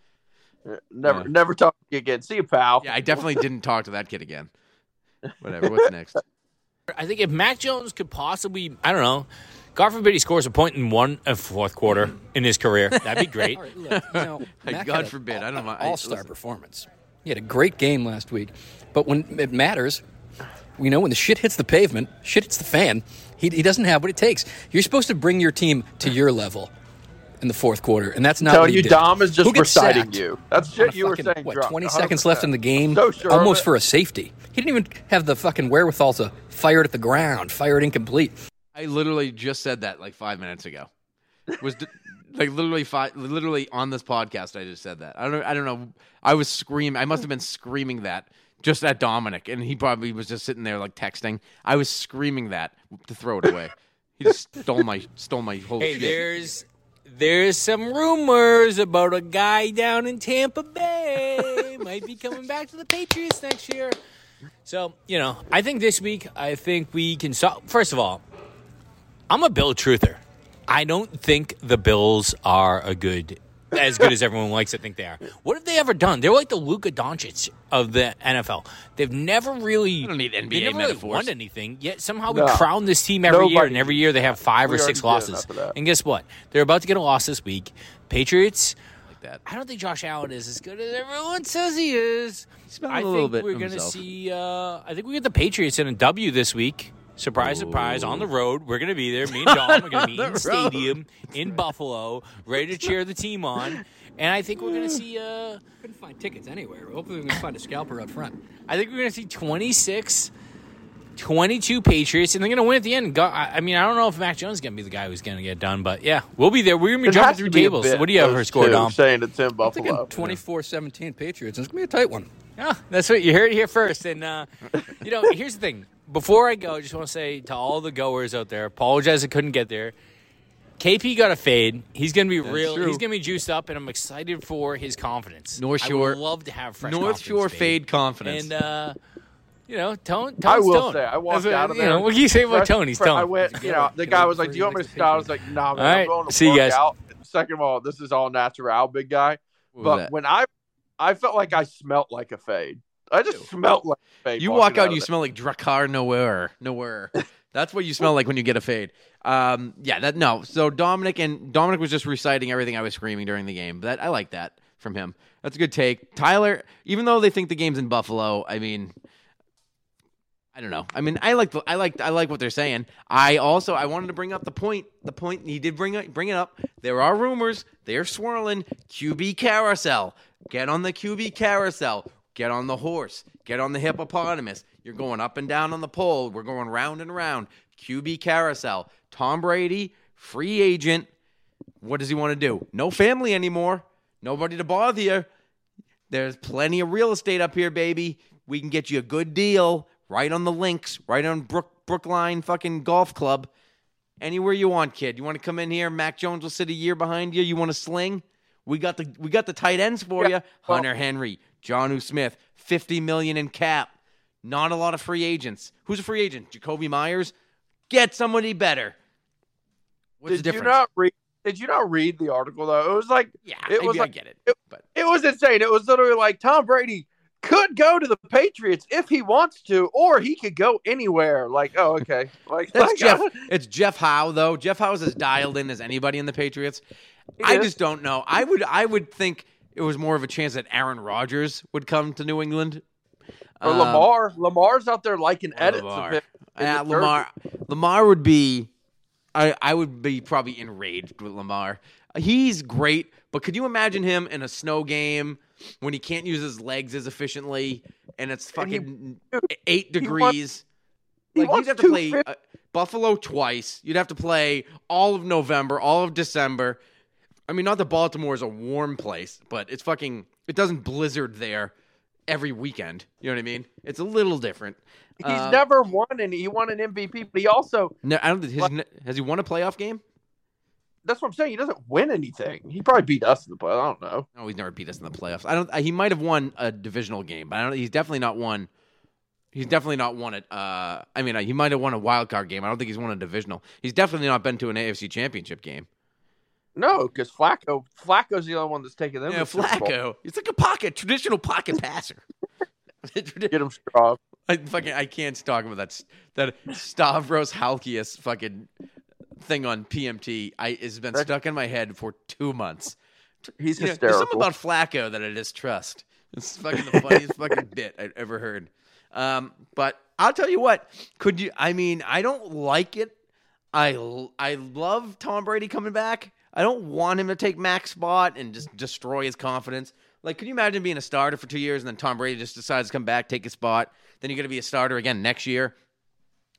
Never, Yeah. never talk to you again. See you, pal. Yeah, I definitely *laughs* didn't talk to that kid again. Whatever. What's next? I think if Mac Jones could possibly, I don't know, God forbid he scores a point in one a fourth quarter in his career, *laughs* that'd be great. All right, look, you know, God forbid, I don't know. I- All star performance. He had a great game last week, but when it matters, you know, when the shit hits the pavement, shit hits the fan, he, he doesn't have what it takes. You're supposed to bring your team to your level in the fourth quarter, and that's not Tell what you, did. Dom is just Who gets reciting sacked you. That's on shit a you were fucking, saying. What, drunk, 20 100%. seconds left in the game? So sure almost for a safety. He didn't even have the fucking wherewithal to fire it at the ground, fire it incomplete. I literally just said that like five minutes ago. Was like literally five, literally on this podcast. I just said that. I don't. know- I don't know. I was screaming. I must have been screaming that just at Dominic, and he probably was just sitting there like texting. I was screaming that to throw it away. He just stole my stole my whole Hey, shit. there's there's some rumors about a guy down in Tampa Bay *laughs* might be coming back to the Patriots next year. So you know, I think this week, I think we can solve. First of all, I'm a Bill truther. I don't think the Bills are a good, as good as everyone likes to think they are. What have they ever done? They're like the Luka Doncic of the NFL. They've never really, don't need NBA they NBA never really won anything. Yet somehow we No. crown this team every year, and every year they have five We or six losses. enough of that. And guess what? They're about to get a loss this week. Patriots. like that. I don't think Josh Allen is as good as everyone says he is. spent a I little think bit we're going to see. Uh, I think we get the Patriots in a W this week. Surprise, surprise! On the road, we're going to be there. Me and Dom are going to be in the stadium in Buffalo, ready to cheer the team on. And I think we're going to see. Uh, Couldn't find tickets anywhere. Hopefully, we can find a scalper out front. I think we're going to see 26, 22 Patriots, and they're going to win at the end. Go- I I mean, I don't know if Mac Jones is going to be the guy who's going to get done, but yeah, we'll be there. We're going to be It jumping through be tables. bit, What do you have for those score, two, Dom? Saying it's in I'm thinking Buffalo. 24 17 Patriots. and It's going to be a tight one. Yeah, that's what you heard it here first. And uh, you know, here's the thing. Before I go, I just want to say to all the goers out there, apologize I couldn't get there. KP got a fade. He's going to be real. true. He's going to be juiced up, and I'm excited for his confidence. North I Shore- would love to have fresh North confidence, Shore baby. fade confidence. And uh, you know, Tone. Tone's I will Tone. say, I walked That's what- out of you there. know, what can you say about Fresh- Tony? He's Tone. I went, you know, the guy was like, "Do you want me to the start?" I was like, "Nah, man, All right, I'm going to see you work guys. out." Second of all, this is all natural, big guy. What was But that? when I, I felt like I smelt like a fade. I just smelt like fade. You walk out, of you smell like Drakkar Nowhere. Nowhere. *laughs* That's what you smell like when you get a fade. Um, yeah, that no. So Dominic and Dominic was just reciting everything I was screaming during the game. That I like that from him. That's a good take. Tyler, even though they think the game's in Buffalo, I mean, I don't know. I mean, I like the, I like I like what they're saying. I also I wanted to bring up the point. The point he did bring it bring it up. There are rumors. They are swirling. QB carousel. Get on the QB carousel. Get on the horse. Get on the hippopotamus. You're going up and down on the pole. We're going round and round. QB carousel. Tom Brady, free agent. What does he want to do? No family anymore. Nobody to bother you. There's plenty of real estate up here, baby. We can get you a good deal right on the links, right on Brook Brookline fucking golf club. Anywhere you want, kid. You want to come in here? Mac Jones will sit a year behind you. You want to sling? We got the we got the tight ends for Yeah, you. Hunter Henry, Jonnu Smith, fifty million in cap. Not a lot of free agents. Who's a free agent? Jakobi Meyers. Get somebody better. What's Did the you not read? Did you not read the article though? It was like yeah, it I, was I like- get it. it- but it was insane. It was literally like Tom Brady could go to the Patriots if he wants to, or he could go anywhere. Like, oh, okay, *laughs* like That's like, Jeff. *laughs* It's Jeff Howe though. Jeff Howe is as dialed in as anybody in the Patriots. I is. just don't know. I would. I would think it was more of a chance that Aaron Rodgers would come to New England. Or Um, Lamar. Lamar's out there liking edits Lamar. of in Yeah, Lamar. Lamar would be. I I would be probably enraged with Lamar. He's great, but could you imagine him in a snow game when he can't use his legs as efficiently and it's And he- fucking eight he degrees? he like you'd have to play uh, Buffalo twice. You'd have to play all of November, all of December. I mean, not that Baltimore is a warm place, but it's fucking. It doesn't blizzard there every weekend. You know what I mean? It's a little different. He's Uh, never won, and he won an MVP, but he also. No, I don't. His, has he won a playoff game? That's what I'm saying. He doesn't win anything. He probably beat us in the play. I don't know. No, he's never beat us in the playoffs. I don't. He might have won a divisional game, but I don't. He's definitely not won. He's definitely not won it. Uh, I mean, he might have won a wild card game. I don't think he's won a divisional. He's definitely not been to an AFC Championship game. No, because Flacco, Flacco's the only one that's taking them. Yeah, to the Super Bowl. Flacco. He's like a pocket, traditional pocket passer. *laughs* Get him strong. I fucking I can't talk about that that Stavros Halkias fucking thing on PMT. I has been stuck in my head for two months. He's You know, there's something about Flacco that I distrust. It's fucking the funniest *laughs* fucking bit I've ever heard. Um, but I'll tell you what. Could you? I mean, I don't like it. I I love Tom Brady coming back. I don't want him to take Mac's spot and just destroy his confidence. Like, can you imagine being a starter for two years and then Tom Brady just decides to come back, take a spot, then you're going to be a starter again next year?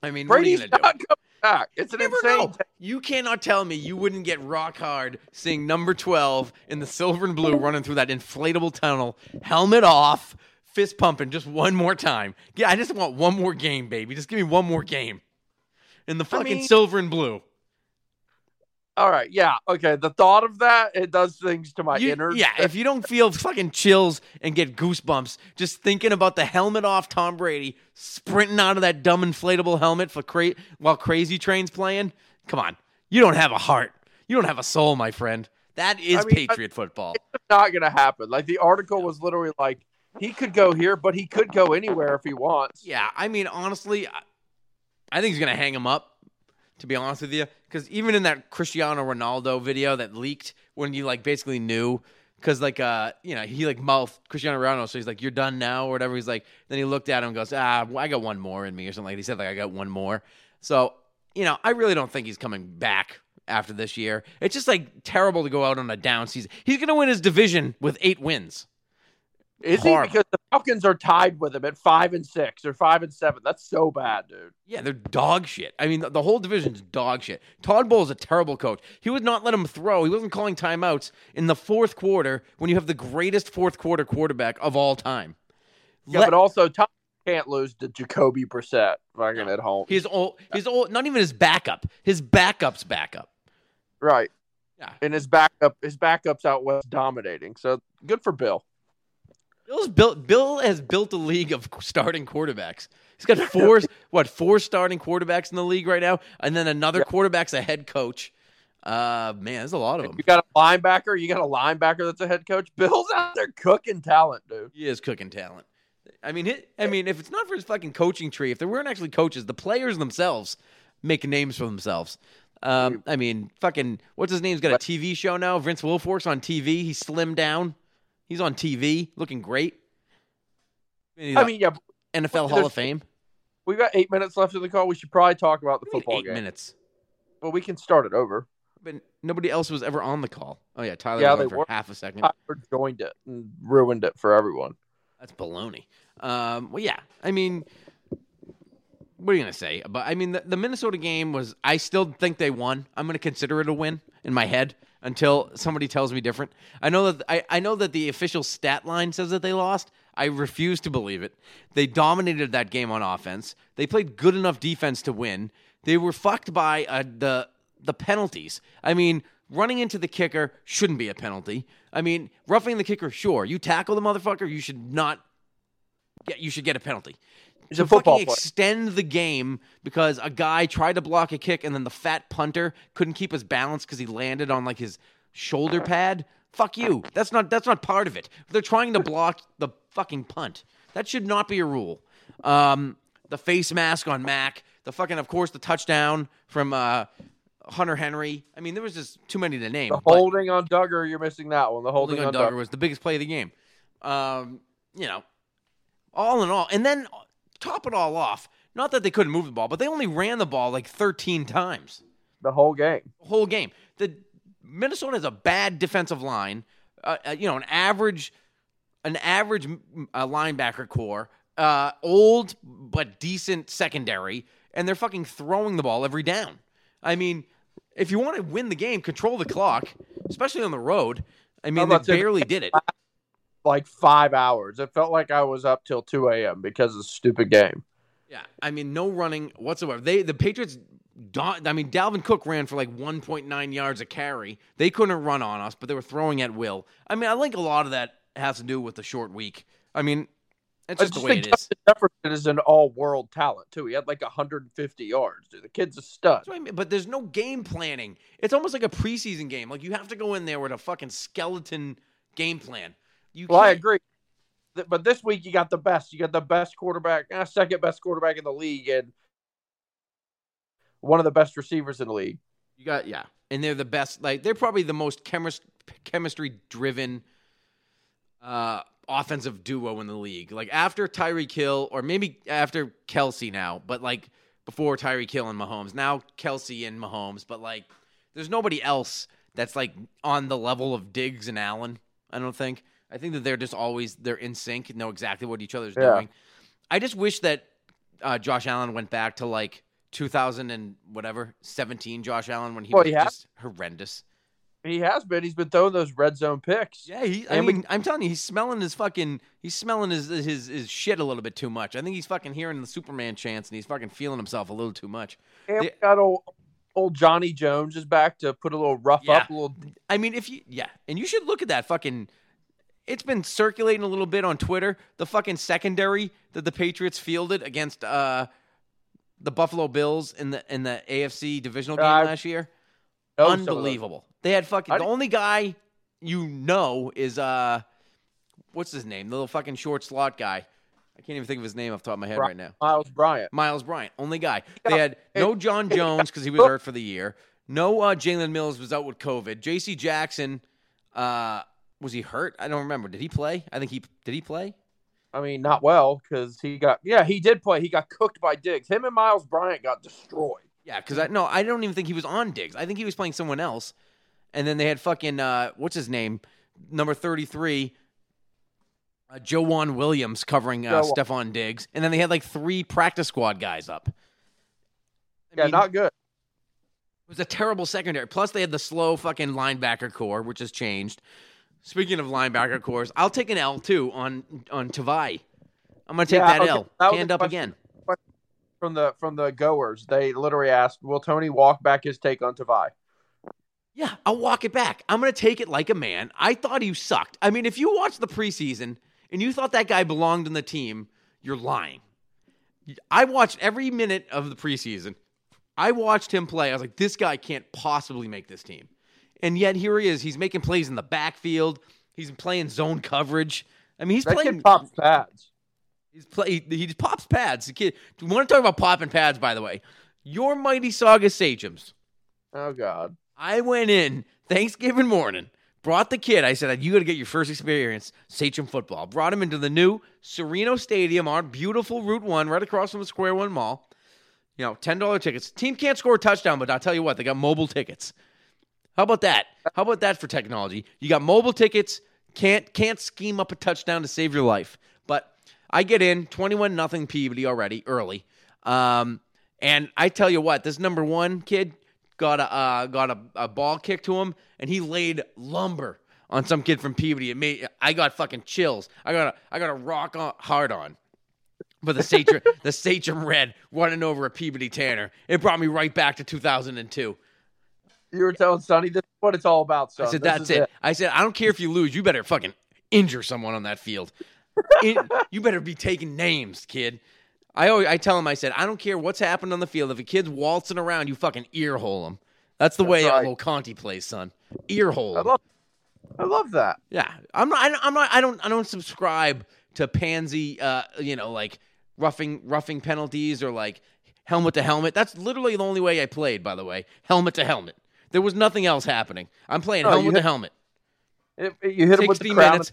I mean, Brady's what are you not going to do? coming back. It's an insane. know. You cannot tell me you wouldn't get rock hard seeing number 12 in the silver and blue running through that inflatable tunnel, helmet off, fist pumping just one more time. Yeah, I just want one more game, baby. Just give me one more game. In the fucking mean- silver and blue. All right, yeah, okay. The thought of that it does things to my You- innards. yeah, if you don't feel fucking chills and get goosebumps just thinking about the helmet off Tom Brady sprinting out of that dumb inflatable helmet for cra- while Crazy Train's playing, come on. You don't have a heart. You don't have a soul, my friend. That is I mean, I- Patriot football. it's not gonna happen. Like the article was literally like he could go here, but he could go anywhere if he wants. Yeah, I mean, honestly, I, I think he's gonna hang him up. To be honest with you, because even in that Cristiano Ronaldo video that leaked, when you like basically knew, because like uh, you know, he like mouthed Cristiano Ronaldo, so he's like, "You're done now" or whatever. He's like, then he looked at him and goes, "Ah, I got one more in me" or something like. He said like, "I got one more." So you know, I really don't think he's coming back after this year. It's just like terrible to go out on a down season. He's gonna win his division with eight wins. Is Horrible. he? Because the Falcons are tied with them at five and six or five and seven. That's so bad, dude. Yeah, they're dog shit. I mean, the, the whole division's dog shit. Todd Bowles is a terrible coach. He would not let him throw. He wasn't calling timeouts in the fourth quarter when you have the greatest fourth quarter quarterback of all time. Yeah, Let- but also Todd can't lose to Jacoby Brissett fucking at home. He's old, his old, not even his backup. His backup's backup. right. Yeah. And his backup, his backups out west dominating. So good for Bill. Bill's built. Bill has built a league of starting quarterbacks. He's got four, *laughs* what, four starting quarterbacks in the league right now, and then another quarterback's a head coach. Uh, man, there's a lot of them. You got a linebacker. You got a linebacker that's a head coach. *laughs* Bill's out there cooking talent, dude. He is cooking talent. I mean, hi- I mean, if it's not for his fucking coaching tree, if there weren't actually coaches, the players themselves make names for themselves. Um, I mean, fucking, what's his name's got a TV show now? Vince Wilfork's on TV. He's slimmed down. He's on TV, looking great. I mean, yeah, NFL Hall of Fame. We've got eight minutes left in the call. We should probably talk about the What do you mean football eight game. minutes. Well, we can start it over. But nobody else was ever on the call. Oh yeah, Tyler Yeah, was on they for were. half a second. Tyler joined it and ruined it for everyone. That's baloney. Um, well, yeah. I mean, what are you gonna say? But I mean, the, the Minnesota game was. I still think they won. I'm gonna consider it a win in my head until somebody tells me different. I know that I, I know that the official stat line says that they lost. I refuse to believe it. They dominated that game on offense. They played good enough defense to win. They were fucked by uh, the the penalties. I mean, running into the kicker shouldn't be a penalty. I mean, roughing the kicker, sure. You tackle the motherfucker, you should not yeah, you should get a penalty. He's to a football fucking player. extend the game because a guy tried to block a kick and then the fat punter couldn't keep his balance because he landed on like his shoulder pad. Fuck you. That's not that's not part of it. They're trying to block the fucking punt. That should not be a rule. Um, the face mask on Mac. The fucking of course the touchdown from uh, Hunter Henry. I mean there was just too many to name. The holding on Dugger, you're missing that one. The holding, holding on Dugger was the biggest play of the game. Um, you know, all in all, and then top it all off. Not that they couldn't move the ball, but they only ran the ball like 13 times the whole game. the whole game. The Minnesota has a bad defensive line. Uh, uh, you know, an average, an average uh, linebacker core, uh, old but decent secondary, and they're fucking throwing the ball every down. I mean, if you want to win the game, control the clock, especially on the road. I mean, they about to say- barely did it. Like five hours. It felt like I was up till 2 a.m. because of the stupid game. Yeah, I mean, no running whatsoever. They the Patriots. I mean, Dalvin Cook ran for like 1.9 yards a carry. They couldn't run on us, but they were throwing at will. I mean, I think a lot of that has to do with the short week. I mean, it's I just the way think it is. Jefferson is an all-world talent too. He had like 150 yards. Dude, the kid's a stud. I mean. But there's no game planning. It's almost like a preseason game. Like you have to go in there with a fucking skeleton game plan. You Well, I can't- agree. But this week you got the best. You got the best quarterback, uh, second best quarterback in the league, and one of the best receivers in the league. You got yeah, and they're the best. Like they're probably the most chemis- chemistry driven uh, offensive duo in the league. Like after Tyreek Hill, or maybe after Kelce now, but like before Tyreek Hill and Mahomes. Now Kelce and Mahomes, but like there's nobody else that's like on the level of Diggs and Allen. I don't think. I think that they're just always they're in sync, know exactly what each other's Yeah. doing. I just wish that uh, Josh Allen went back to like 2000 and whatever 17 Josh Allen when he Well, was he just horrendous. He has been. He's been throwing those red zone picks. Yeah, he, I And we- mean, I'm telling you, he's smelling his fucking, he's smelling his, his his shit a little bit too much. I think he's fucking hearing the Superman chants and he's fucking feeling himself a little too much. And Yeah. got old, old Johnny Jones is back to put a little rough Yeah. up, a little. I mean, if you, yeah, and you should look at that fucking. It's been circulating a little bit on Twitter. The fucking secondary that the Patriots fielded against uh the Buffalo Bills in the in the AFC divisional game I last year. know some of those. Unbelievable. They had fucking the only guy you know is uh what's his name? The little fucking short slot guy. I can't even think of his name off the top of my head right now. Myles Bryant. Myles Bryant, only guy. They had no John Jones because he was hurt for the year. No uh, Jalen Mills was out with COVID. J.C. Jackson, uh, was he hurt? I don't remember. Did he play? I think he did. He play? I mean, not well because he got. Yeah, he did play. He got cooked by Diggs. Him and Myles Bryant got destroyed. Yeah, because I no, I don't even think he was on Diggs. I think he was playing someone else. And then they had fucking uh, what's his name, number thirty three, uh, Joejuan Williams covering uh, Joe- Stefon Diggs, and then they had like three practice squad guys up. I Yeah, mean, not good. It was a terrible secondary. Plus, they had the slow fucking linebacker core, which has changed. Speaking of linebacker cores, I'll take an L too on on Tavai. I'm gonna take Yeah, that okay, L. that Hand up question. again. From the from the goers, they literally asked, "Will Tony walk back his take on Tavai?" Yeah, I'll walk it back. I'm going to take it like a man. I thought he sucked. I mean, if you watched the preseason and you thought that guy belonged in the team, you're lying. I watched every minute of the preseason. I watched him play. I was like, this guy can't possibly make this team. And yet here he is. He's making plays in the backfield. He's playing zone coverage. I mean, he's That playing kid pops pads. He's play. He just pops pads. The kid. You want to talk about popping pads? By the way, your mighty Saugus sachems. Oh God. I went in Thanksgiving morning, brought the kid. I said, "You got to get your first experience Sachem football." Brought him into the new Sereno Stadium on beautiful Route One, right across from the Square One Mall. You know, ten dollar tickets. Team can't score a touchdown, but I'll tell you what, they got mobile tickets. How about that? How about that for technology? You got mobile tickets. Can't can't scheme up a touchdown to save your life. But I get in twenty one nothing Peabody already early. Um, and I tell you what, this number one kid got a uh, got a, a ball kicked to him, and he laid lumber on some kid from Peabody. It made I got fucking chills. I got a I got a rock on, hard on. But the Sachem, *laughs* the Sachem Red running over a Peabody Tanner. It brought me right back to 2002. You were telling Sonny this is what it's all about, son. I said, This "That's is it. I said, "I don't care if you lose. You better fucking injure someone on that field. *laughs* You better be taking names, kid." I always, I tell him, I said, "I don't care what's happened on the field. If a kid's waltzing around, you fucking earhole him. That's the way right. Conti plays, son. Earhole. I love, I love that. Yeah, I'm not. I don't- I'm not. I don't. I don't subscribe to pansy. Uh, you know, like roughing roughing penalties or like helmet to helmet. That's literally the only way I played. By the way, helmet to helmet. There was nothing else happening. I'm playing you helmet to helmet. If, if you hit him with the 60 crown. minutes.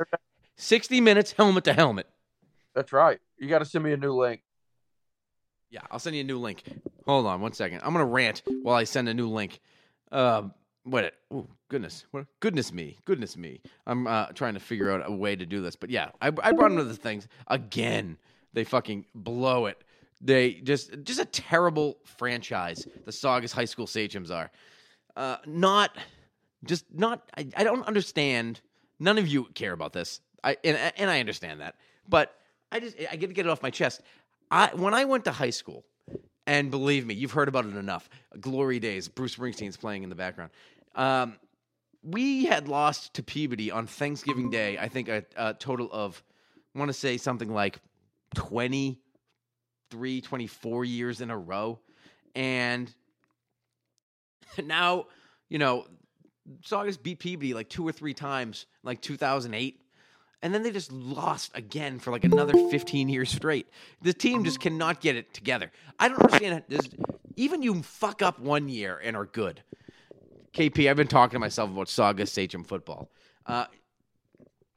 60 minutes, helmet to helmet. That's right. You got to send me a new link. Yeah, I'll send you a new link. Hold on one second. I'm gonna rant while I send a new link. Um, what? Oh goodness, what? Goodness me, goodness me. I'm uh, trying to figure out a way to do this, but yeah, I, I brought into the things again. They fucking blow it. They just just a terrible franchise. The Saugus High School Sachems are. Uh, not just not. I, I don't understand. None of you care about this. I and and I understand that, but I just I get to get it off my chest. I when I went to high school, and believe me, you've heard about it enough. Glory days. Bruce Springsteen's playing in the background. Um, we had lost to Peabody on Thanksgiving Day. I think a, a total of, I want to say something like 23, 24 years in a row. And *laughs* now, you know, Saugus beat Peabody like two or three times, like 2008. And then they just lost again for like another 15 years straight. The team just cannot get it together. I don't understand. This, even you fuck up one year and are good. KP, I've been talking to myself about Saugus Sachem football. Uh,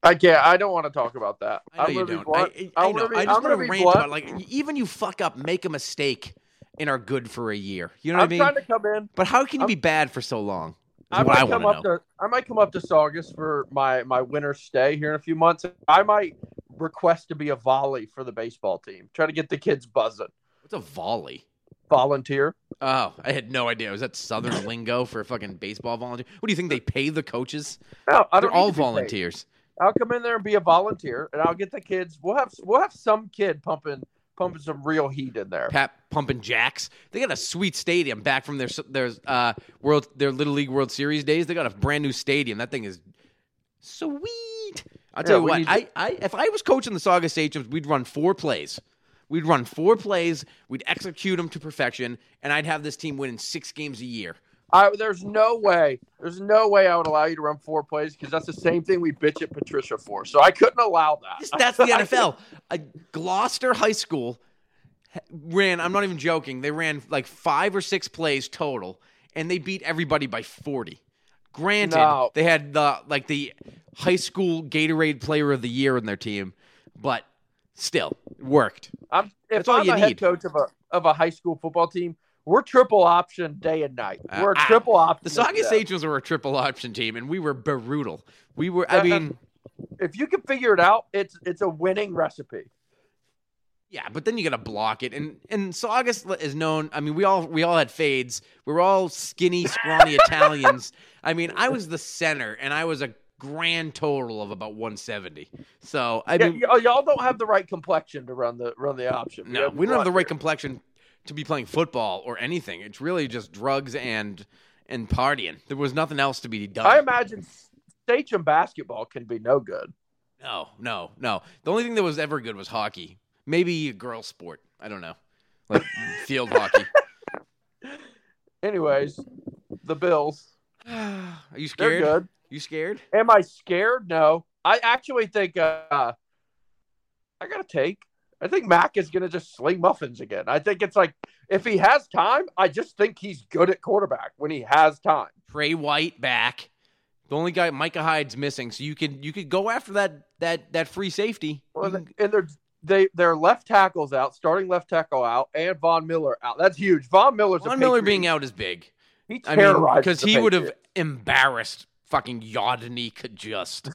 I can't. I don't want to talk about that. I know I'm you don't. I, I, I know. be- I just want to rant about like even you fuck up, make a mistake, and are good for a year. You know what I'm I mean? trying to come in. but how can you I'm- be bad for so long? I might I come up know. to I might come up to Saugus for my my winter stay here in a few months. I might request to be a volley for the baseball team. Try to get the kids buzzing. What's a volley? Volunteer. Oh, I had no idea. Was that Southern *laughs* lingo for a fucking baseball volunteer? What do you think they pay the coaches? No, I They're don't need all volunteers. I'll come in there and be a volunteer, and I'll get the kids. We'll have we'll have some kid pumping pumping some real heat in there. Pat pumping jacks. They got a sweet stadium back from their their uh world their little league World Series days. They got a brand new stadium. That thing is sweet. I'll tell Yeah, you what. need I, I if I was coaching the Saugus Sachems, we'd run four plays. We'd run four plays. We'd execute them to perfection, and I'd have this team winning six games a year. I, there's no way. There's no way I would allow you to run four plays because that's the same thing we bitch at Patricia for. So I couldn't allow that. That's the *laughs* NFL. A Gloucester High School ran. I'm not even joking. They ran like five or six plays total, and they beat everybody by 40. Granted, No. they had the like the high school Gatorade Player of the Year in their team, but still it worked. I'm, if That's all I'm you a head coach of a of a high school football team, we're triple option day and night. We're a Uh, triple option. The of death. Were a triple option team, and we were brutal. We were. I mean, If you can figure it out, it's it's a winning recipe. Yeah, but then you got to block it, and and Saugus is known. I mean, we all we all had fades. We were all skinny, scrawny *laughs* Italians. I mean, I was the center, and I was a grand total of about 170. So I Yeah, mean, y- y'all don't have the right complexion to run the run the option. no, we don't have the right complexion to be playing football or anything. It's really just drugs and and partying. There was nothing else to be done. I imagine Sachem basketball can be no good. no, no, no. The only thing that was ever good was hockey. Maybe a girl sport. I don't know, like *laughs* field hockey. Anyways, the Bills. *sighs* Are you scared? They're good. You scared? Am I scared? No. I actually think uh, I got to take. I think Mac is going to just sling muffins again. I think it's like if he has time, I just think he's good at quarterback when he has time. Trey White back. The only guy Micah Hyde's missing, so you could you could go after that that that free safety. Well, and they're they their left tackles out, starting left tackle out, and Von Miller out. That's huge. Von Miller's a Von Miller being out is big. He terrorized because the he would have embarrassed fucking could just.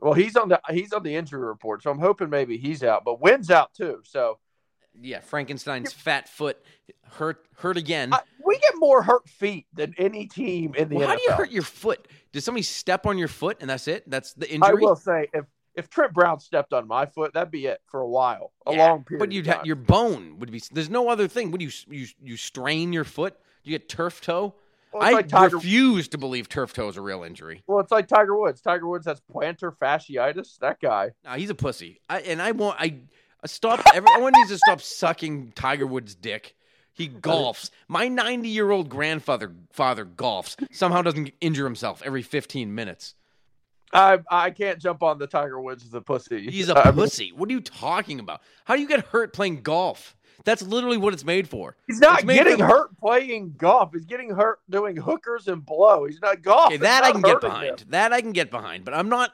Well, he's on the he's on the injury report, so I'm hoping maybe he's out. But Wynn's out too, so Yeah, Frankenstein's fat foot hurt hurt again. I, we get more hurt feet than any team in the well, NFL. how do you hurt your foot? Did somebody step on your foot and that's it? That's the injury. I will say if if Trent Brown stepped on my foot, that'd be it for a while, a Yeah, long period. But you'd ha- your bone would be. There's no other thing. Would you you you strain your foot? Do You get turf toe. Well, I like Tiger- refuse to believe turf toe is a real injury. Well, it's like Tiger Woods. Tiger Woods has plantar fasciitis. That guy. No, he's a pussy. I, and I want I, I stop. Everyone needs to stop sucking Tiger Woods' dick. He golfs. My 90 year old grandfather father golfs. Somehow doesn't injure himself every 15 minutes. I I can't jump on the Tiger Woods as a pussy. He's a *laughs* pussy. What are you talking about? How do you get hurt playing golf? That's literally what it's made for. He's not getting for- hurt playing golf. He's getting hurt doing hookers and blow. He's not golf. Okay, that I can get behind. him. That I can get behind. But I'm not.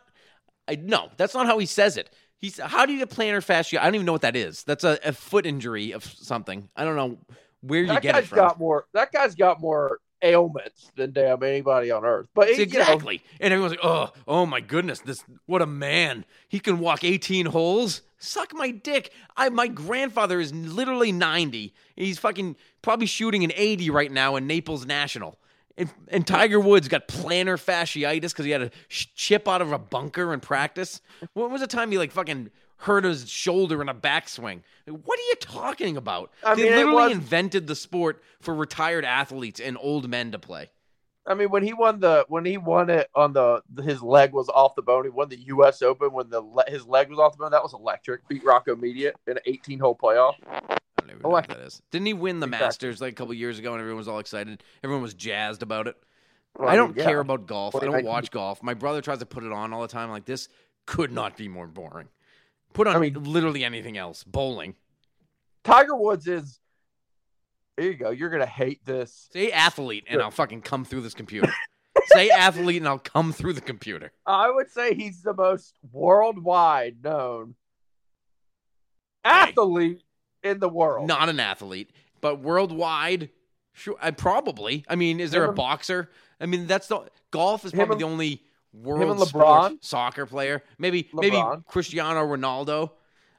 I no, that's not how he says it. He's how do you get plantar fascia? I don't even know what that is. That's a, a foot injury of something. I don't know where you That get it guy's from. got more. That guy's got more ailments than damn anybody on earth. But he, you know, exactly. and everyone's like, "Oh, oh my goodness! This what a man! He can walk 18 holes. Suck my dick." I my grandfather is literally 90. He's fucking probably shooting an 80 right now in Naples National. And, and Tiger Woods got plantar fasciitis because he had a chip out of a bunker in practice. When was the time he like fucking hurt his shoulder in a backswing? What are you talking about? I they mean, literally was- invented the sport for retired athletes and old men to play. I mean, when he won the when he won it on the his leg was off the bone. He won the U.S. Open when the his leg was off the bone. That was electric. Beat Rocco Mediate in an 18 hole playoff. I don't even know what that is. Didn't he win the Exactly. Masters like a couple years ago and everyone was all excited? Everyone was jazzed about it. Well, I don't yeah. care about golf. I don't watch golf. My brother tries to put it on all the time. Like this could not be more boring. Put on I mean- literally anything else. Bowling. Tiger Woods is. Here you go. You're gonna hate this. Say athlete, and. I'll fucking come through this computer. *laughs* Say athlete, and I'll come through the computer. I would say he's the most worldwide known athlete in the world. Not an athlete, but worldwide, sure, I probably. I mean, is there Him a boxer? I mean, that's the golf is probably the only world LeBron? soccer player. Maybe maybe Cristiano Ronaldo.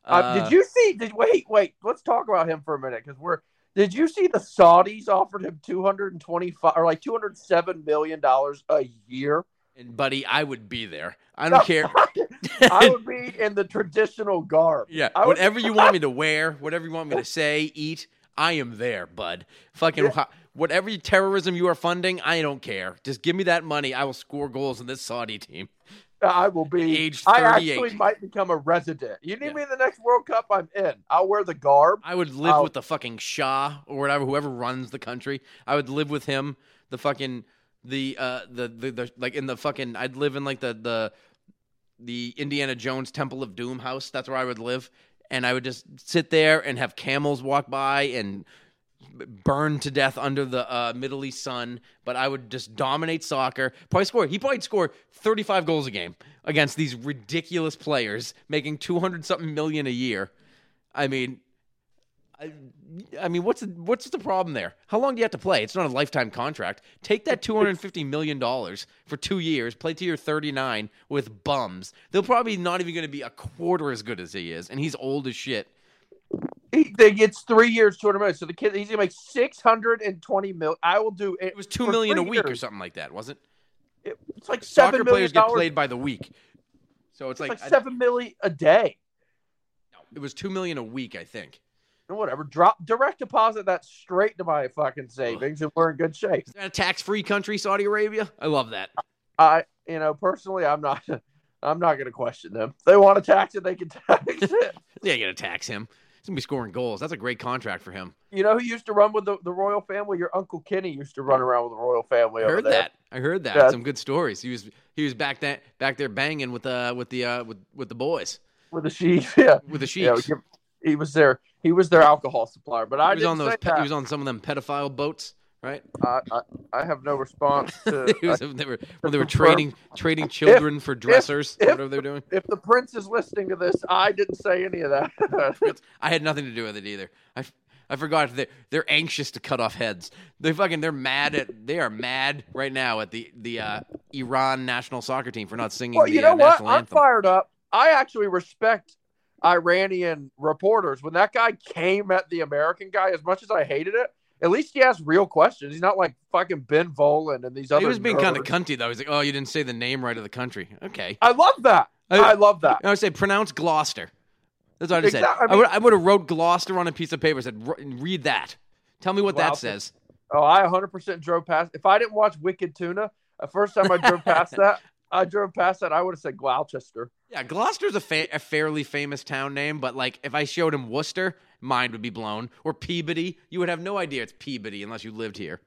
Uh, did you see? Did wait, wait? Let's talk about him for a minute because we're. Did you see the Saudis offered him two hundred and twenty-five or like two hundred seven million dollars a year? And buddy, I would be there. I don't care. *laughs* I would be in the traditional garb. Yeah, would- whatever you *laughs* want me to wear, whatever you want me to say, eat, I am there, bud. Fucking ho- whatever terrorism you are funding, I don't care. Just give me that money. I will score goals in this Saudi team. I will be. Age 38. I actually might become a resident. You need me in the next World Cup? I'm in. I'll wear the garb. I would live I'll- with the fucking Shah or whatever, whoever runs the country. I would live with him. The fucking the uh the the, the like in the fucking. I'd live in like the the the Indiana Jones Temple of Doom house. That's where I would live, and I would just sit there and have camels walk by and burn to death under the uh, Middle East sun. But I would just dominate soccer. Probably score. He probably score thirty five goals a game against these ridiculous players, making two hundred something million a year. I mean, I, I mean, what's the, what's the problem there? How long do you have to play? It's not a lifetime contract. Take that two hundred fifty million dollars for two years, play till you're thirty nine with bums. They're probably not even going to be a quarter as good as he is, and he's old as shit. He, they gets three years, two hundred million. So the kid, he's gonna make six hundred and twenty mil. I will do it. It was two million a week or something like that, wasn't it? It's like Soccer players get played by the week, so it's It's like, like, seven million a day. No, it was two million a week, I think. Whatever. Drop direct deposit that straight to my fucking savings, and we're in good shape. Is that a tax free country, Saudi Arabia? I love that. I, you know, personally, I'm not. *laughs* I'm not gonna question them. If they want to tax it, they can tax *laughs* it. Yeah, got to tax him. He's gonna be scoring goals. That's a great contract for him. You know who used to run with the, the royal family? Your uncle Kenny used to run around with the royal family. I heard there. that. I heard that. Yeah. Some good stories. He was he was back that back there banging with uh with the uh with, with the boys with the sheep. *laughs* Yeah, with the Yeah, he was there. He was their alcohol supplier. But I was on those. say pe-. He was on some of them pedophile boats, right? I, I, I have no response *laughs* to. He was- they were when they were trading trading children for dressers, if- whatever they're doing. If the prince is listening to this, I didn't say any of that. *laughs* I had nothing to do with it either. I, I forgot they they're anxious to cut off heads. They fucking they're mad at they are mad right now at the the uh, Iran national soccer team for not singing well, the you know uh, what? I'm anthem. fired up. I actually respect Iranian reporters. When that guy came at the American guy, as much as I hated it, at least he asked real questions. He's not like fucking Ben Volin and these other. He was being kind of cunty though. He's like, "Oh, you didn't say the name right of the country." Okay, I love that. I, love that. I would say pronounce Gloucester. That's what I said. Exact- I I, mean- would I would have wrote Gloucester on a piece of paper. Said, "Read that. Tell me what Wow. that says." Oh, I 100% drove past. If I didn't watch Wicked Tuna, the first time I drove past *laughs* that, I drove past that. I would have said Gloucester. Yeah, Gloucester's a, fa- a fairly famous town name, but like if I showed him Worcester, mind would be blown. Or Peabody, you would have no idea it's Peabody unless you lived here.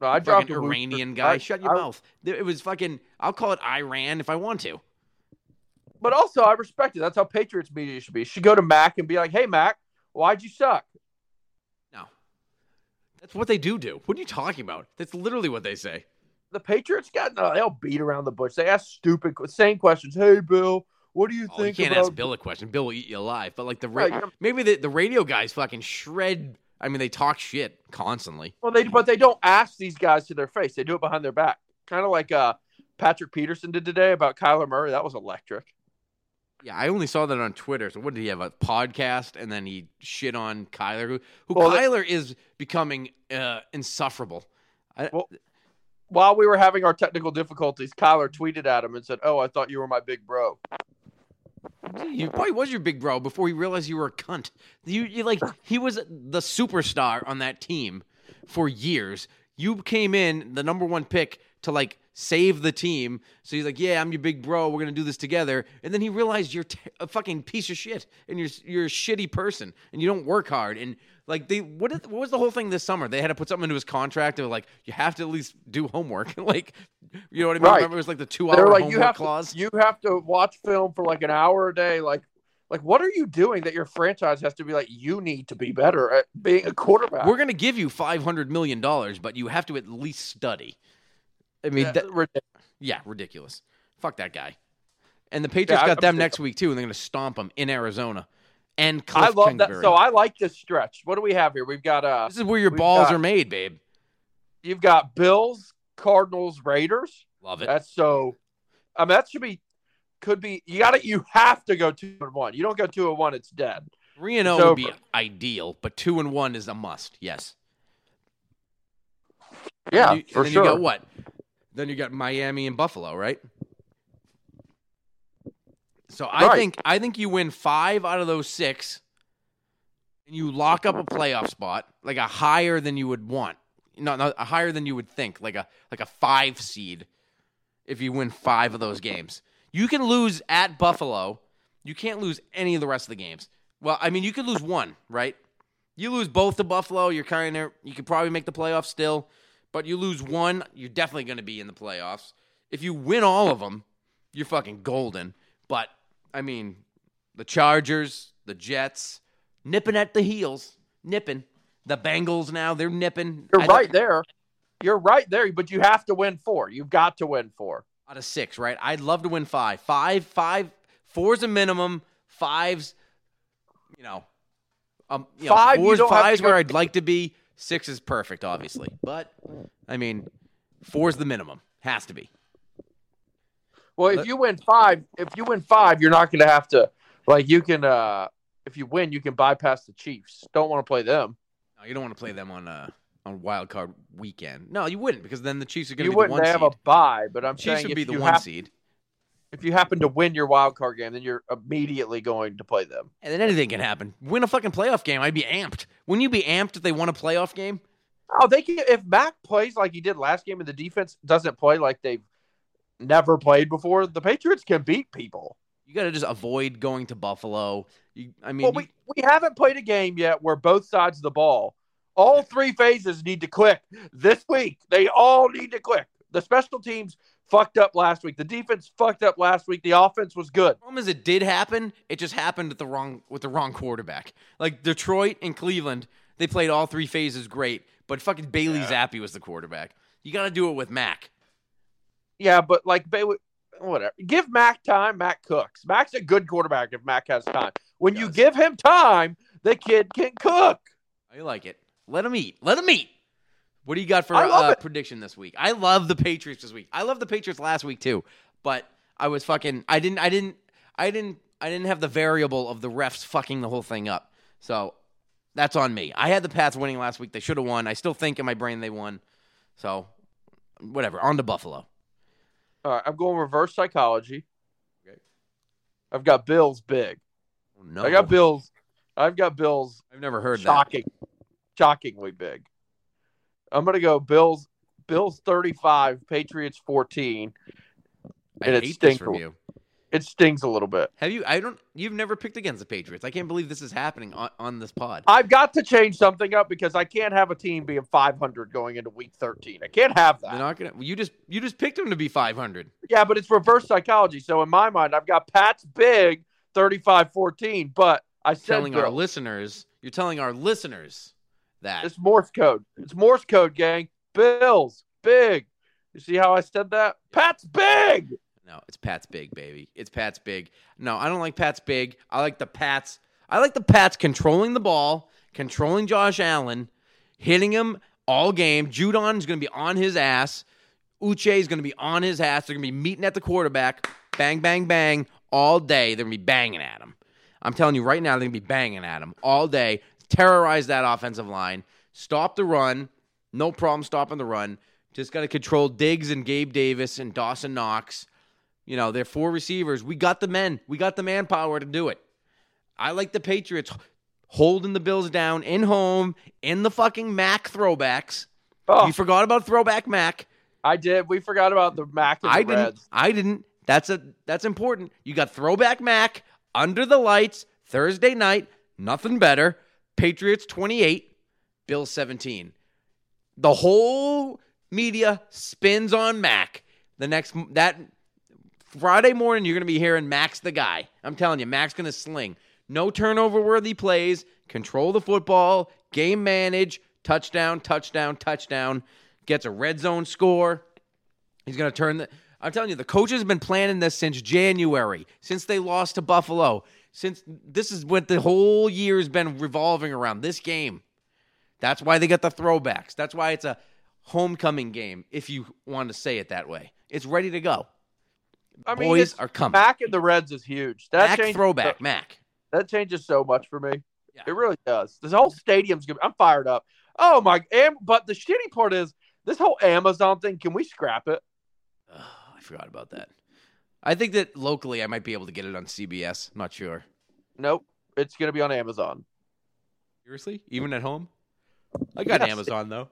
No, I fucking to Worcester. Iranian guy. I- Shut your I- mouth. It was fucking. I'll call it Iran if I want to. But also, I respect it. That's how Patriots media should be. Should go to Mac and be like, "Hey, Mac, why'd you suck?" No, that's what they do. Do what are you talking about? That's literally what they say. The Patriots got no. They'll beat around the bush. They ask stupid, same questions. Hey, Bill, what do you Oh, you can't about? ask Bill a question. Bill will eat you alive. But like the ra- Right, maybe the, the radio guys fucking shred. I mean, they talk shit constantly. Well, they but they don't ask these guys to their face. They do it behind their back, kind of like uh, Patrick Peterson did today about Kyler Murray. That was electric. Yeah, I only saw that on Twitter. So what did he have? A podcast, and then he shit on Kyler, who, who Well, Kyler is becoming uh, insufferable. I, Well, while we were having our technical difficulties, Kyler tweeted at him and said, "Oh, I thought you were my big bro." He probably was your big bro before he realized you were a cunt. You, you like he was the superstar on that team for years. You came in the number one pick to like save the team. So he's like, "Yeah, I'm your big bro. We're gonna do this together." And then he realized you're t- a fucking piece of shit and you're you're a shitty person and you don't work hard. And like they what is, what was the whole thing this summer? They had to put something into his contract. Were like, "You have to at least do homework." *laughs* like, you know what I mean? Right. Remember it was like the two They're hour like, homework "You have clause. to, you have to watch film for like an hour a day." Like, like what are you doing that your franchise has to be like? You need to be better at being a quarterback. We're going to give you five hundred million dollars, but you have to at least study. I mean, Yeah, that- ridiculous. yeah, ridiculous. Fuck that guy. And the Patriots I- got I'm them next week too, and they're going to stomp them in Arizona. And I love Kingsbury. that. So I like this stretch. What do we have here? We've got uh, this is where your balls got- are made, babe. you've got Bills, Cardinals, Raiders. Love it. That's so. I mean, that should be, could be. You got to. You have to go two and one. You don't go two and one, it's dead. Three and zero would be ideal, but two and one is a must. Yes. Yeah, And you- for and then sure. you got what? Then you got Miami and Buffalo, right? So I Right. think I think you win five out of those six, and you lock up a playoff spot, like a higher than you would want. No, no, a higher than you would think, like a like a five seed. If you win five of those games, you can lose at Buffalo. You can't lose any of the rest of the games. Well, I mean, you could lose one, right? You lose both to Buffalo, you're kind of you could probably make the playoffs still, but you lose one, you're definitely going to be in the playoffs. If you win all of them, you're fucking golden. But I mean, the Chargers, the Jets, nipping at the heels, nipping. The Bengals now they're nipping. You're right there. You're right there, but you have to win four. You've got to win four. out of six, right? I'd love to win five. Five, five, four's a minimum. Five's, you know, um, you know, Five, you four's have to five's where I'd like to be. Six is perfect, obviously, but I mean, four's the minimum. Has to be. Well, if you win five, if you win five, you're not going to have to like you can. uh If you win, you can bypass the Chiefs. Don't want to play them. No, you don't want to play them on uh on wild card weekend. No, you wouldn't because then the Chiefs are going You to be the wouldn't one have seed. a bye, but I'm Chiefs saying would if be the you one hap- seed, if you happen to win your wild card game, then you're immediately going to play them. and then anything can happen. Win a fucking playoff game, I'd be amped. Wouldn't you be amped if they won a playoff game? Oh, they can. If Mac plays like he did last game, and the defense doesn't play like they've never played before, the Patriots can beat people. You got to just avoid going to Buffalo. You, I mean, well, we, we haven't played a game yet where both sides of the ball, all three phases need to click this week. They all need to click. The special teams fucked up last week. The defense fucked up last week. The offense was good. problem is it did happen. It just happened at the wrong with the wrong quarterback. Like Detroit and Cleveland, they played all three phases great, but fucking Bailey Zappe was the quarterback. You got to do it with Mac. Yeah, but like Bay- whatever. Give Mac time. Mac cooks. Mac's a good quarterback if Mac has time. When you give him time, the kid can cook. I like it. Let him eat. Let him eat. What do you got for love uh, prediction this week? I love the Patriots this week. I love the Patriots last week too, but I was fucking. I didn't. I didn't. I didn't. I didn't have the variable of the refs fucking the whole thing up. So that's on me. I had the Pats winning last week. They should have won. I still think in my brain they won. So whatever. On to Buffalo. All right, I'm going reverse psychology. Okay. I've got Bills big. Oh, no, I got Bills. I've got Bills I've never heard that. shocking, shockingly big. I'm gonna go Bills. Bills 35, Patriots 14. I it hate this from you. It stings a little bit. Have you? I don't. You've never picked against the Patriots. I can't believe this is happening on, on this pod. I've got to change something up because I can't have a team being 500 going into week 13. I can't have They're that. not gonna. You just you just picked them to be 500. Yeah, but it's reverse psychology. So in my mind, I've got Pats big 35-14, but I said telling our listeners, you're telling our listeners that. It's Morse code. It's Morse code, gang. Bills big. You see how I said that? Pats big. no, it's Pat's big, baby. It's Pat's big. No, I don't like Pat's big. I like the Pats. I like the Pats controlling the ball, controlling Josh Allen, hitting him all game. Judon is going to be on his ass. Uche is going to be on his ass. They're going to be meeting at the quarterback. Bang, bang, bang all day. They're going to be banging at him. I'm telling you right now, they're going to be banging at him all day. Terrorize that offensive line. Stop the run. No problem stopping the run. Just got to control Diggs and Gabe Davis and Dawson Knox. You know, they're four receivers. We got the men. We got the manpower to do it. I like the Patriots holding the Bills down in home in the fucking Mac throwbacks. Oh, You forgot about throwback Mac. I did. We forgot about the Mac and I didn't. Reds. I didn't. That's a that's important. You got throwback Mac under the lights Thursday night. Nothing better. Patriots 28, Bills 17. The whole media spins on Mac. The next that Friday morning you're going to be hearing Mac's the guy. I'm telling you, Mac's going to sling. No turnover worthy plays, control the football, game manage, touchdown, touchdown, touchdown, gets a red zone score. He's going to turn the. I'm telling you, the coach has been planning this since January, since they lost to Buffalo. Since this is what the whole year has been revolving around this game. That's why they got the throwbacks. That's why it's a homecoming game, if you want to say it that way. It's ready to go. I mean, Boys are coming. Mac and the Reds is huge. That Mac throwback, so- Mac. That changes so much for me. Yeah. It really does. This whole stadium's good. I'm fired up. Oh my! Am, but the shitty part is this whole Amazon thing. Can we scrap it? I forgot about that. I think that locally I might be able to get it on CBS. I'm not sure. Nope. It's going to be on Amazon. Seriously? Even at home? I got Yes. Amazon though.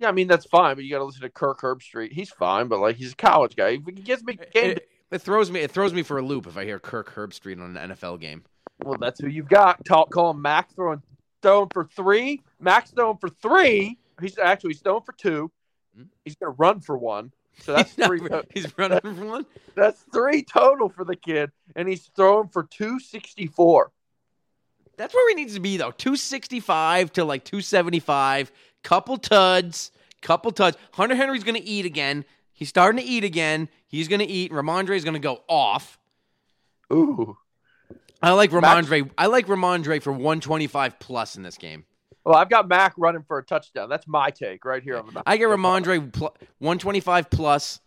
Yeah, I mean that's fine, but you got to listen to Kirk Herbstreit. He's fine, but like he's a college guy. He gives me game. It, it throws me it throws me for a loop if I hear Kirk Herbstreit on an NFL game. Well, that's who you've got. Talk, call him Mac throwing throwing for three. Mac's throwing for three. He's actually he's throwing for two. Hmm? He's going to run for one. So that's *laughs* He's three. to- he's running for one. *laughs* That's three total for the kid, and he's throwing for two sixty four. That's where he needs to be though. 265 to like 275. Couple tuds. Couple tuds. Hunter Henry's gonna eat again. He's starting to eat again. He's gonna eat. Rhamondre is gonna go off. Ooh. I like Rhamondre. I like Rhamondre for 125 plus in this game. Well, I've got Mac running for a touchdown. That's my take right here on the. I get Rhamondre pl- 125 plus,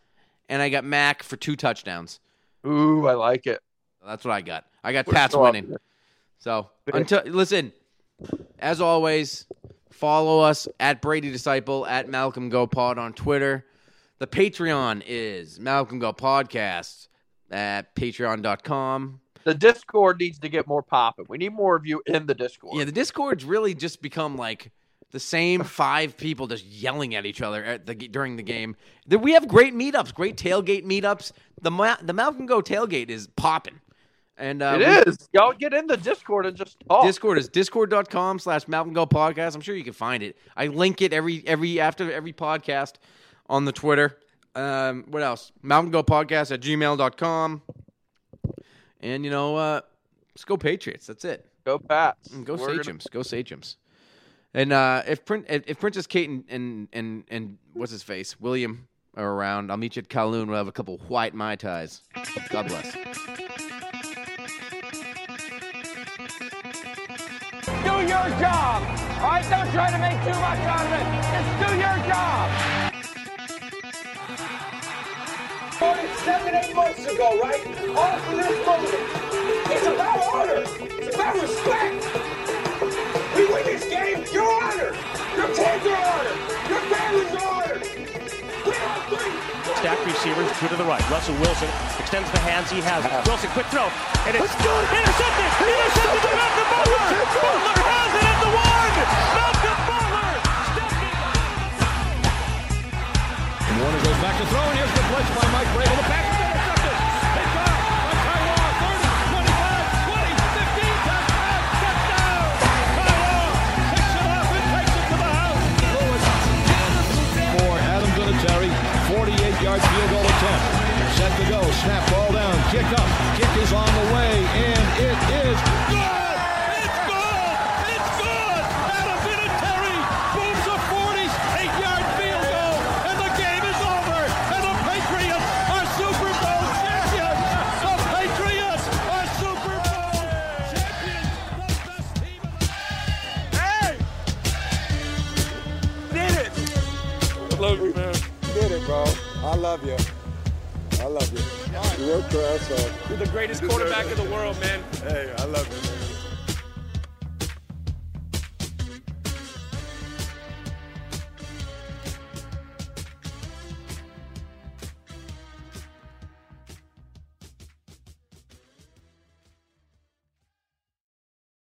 and I got Mac for two touchdowns. Ooh, I like it. That's what I got. I got We're Pats winning. So until listen, as always, follow us at Brady Disciple at Malcolm Go Pod on Twitter. The Patreon is Malcolm Go Podcast at patreon.com. The Discord needs to get more popping. We need more of you in the Discord. Yeah, the Discord's really just become like the same five people just yelling at each other at the during the game. We have great meetups, great tailgate meetups. The Ma- the Malcolm Go tailgate is popping. And uh, It we- is. Y'all get in the Discord and just talk. Discord is discord.com slash Malcolm Go Podcast. I'm sure you can find it. I link it every every after every podcast on the Twitter. Um, what else? Malcolm Go Podcast at gmail.com. And you know, uh, let's go Patriots. That's it. Go Pats. And go We're gonna- Sachems. Go Sachems. And uh, if Prin- if if Princess Kate and, and and and what's his face William are around, I'll meet you at Kowloon. We'll have a couple white mai tais. God bless. Do your job. All right, don't try to make too much out of it. Just do your job. Started seven, eight months ago, right? All for this moment. It's about honor. It's about respect. We win this game, you're honored. Your kids are honored. Your family's are honored. We are three. Stack receivers, two to the right. Russell Wilson extends the hands he has. Wilson, quick throw. And it's intercepted. Intercepted by Malcolm Butler. Butler has it at the one. Malcolm Butler. Warner goes back to throw, and here's the blitz by Mike Vrabel. The pass is intercepted. Picked off by Ty Law. 30, 25, 20, 15, touchdown, touchdown. Ty Law picks it up and takes it to the house. Lewis for Adam Vinatieri. 48-yard field goal attempt. Set to go. Snap ball down. Kick up. Kick is on the way, and it is good. Bro. I love you. I love you. You worked your ass off. You're the greatest quarterback in the world, man. Hey, I love you, man.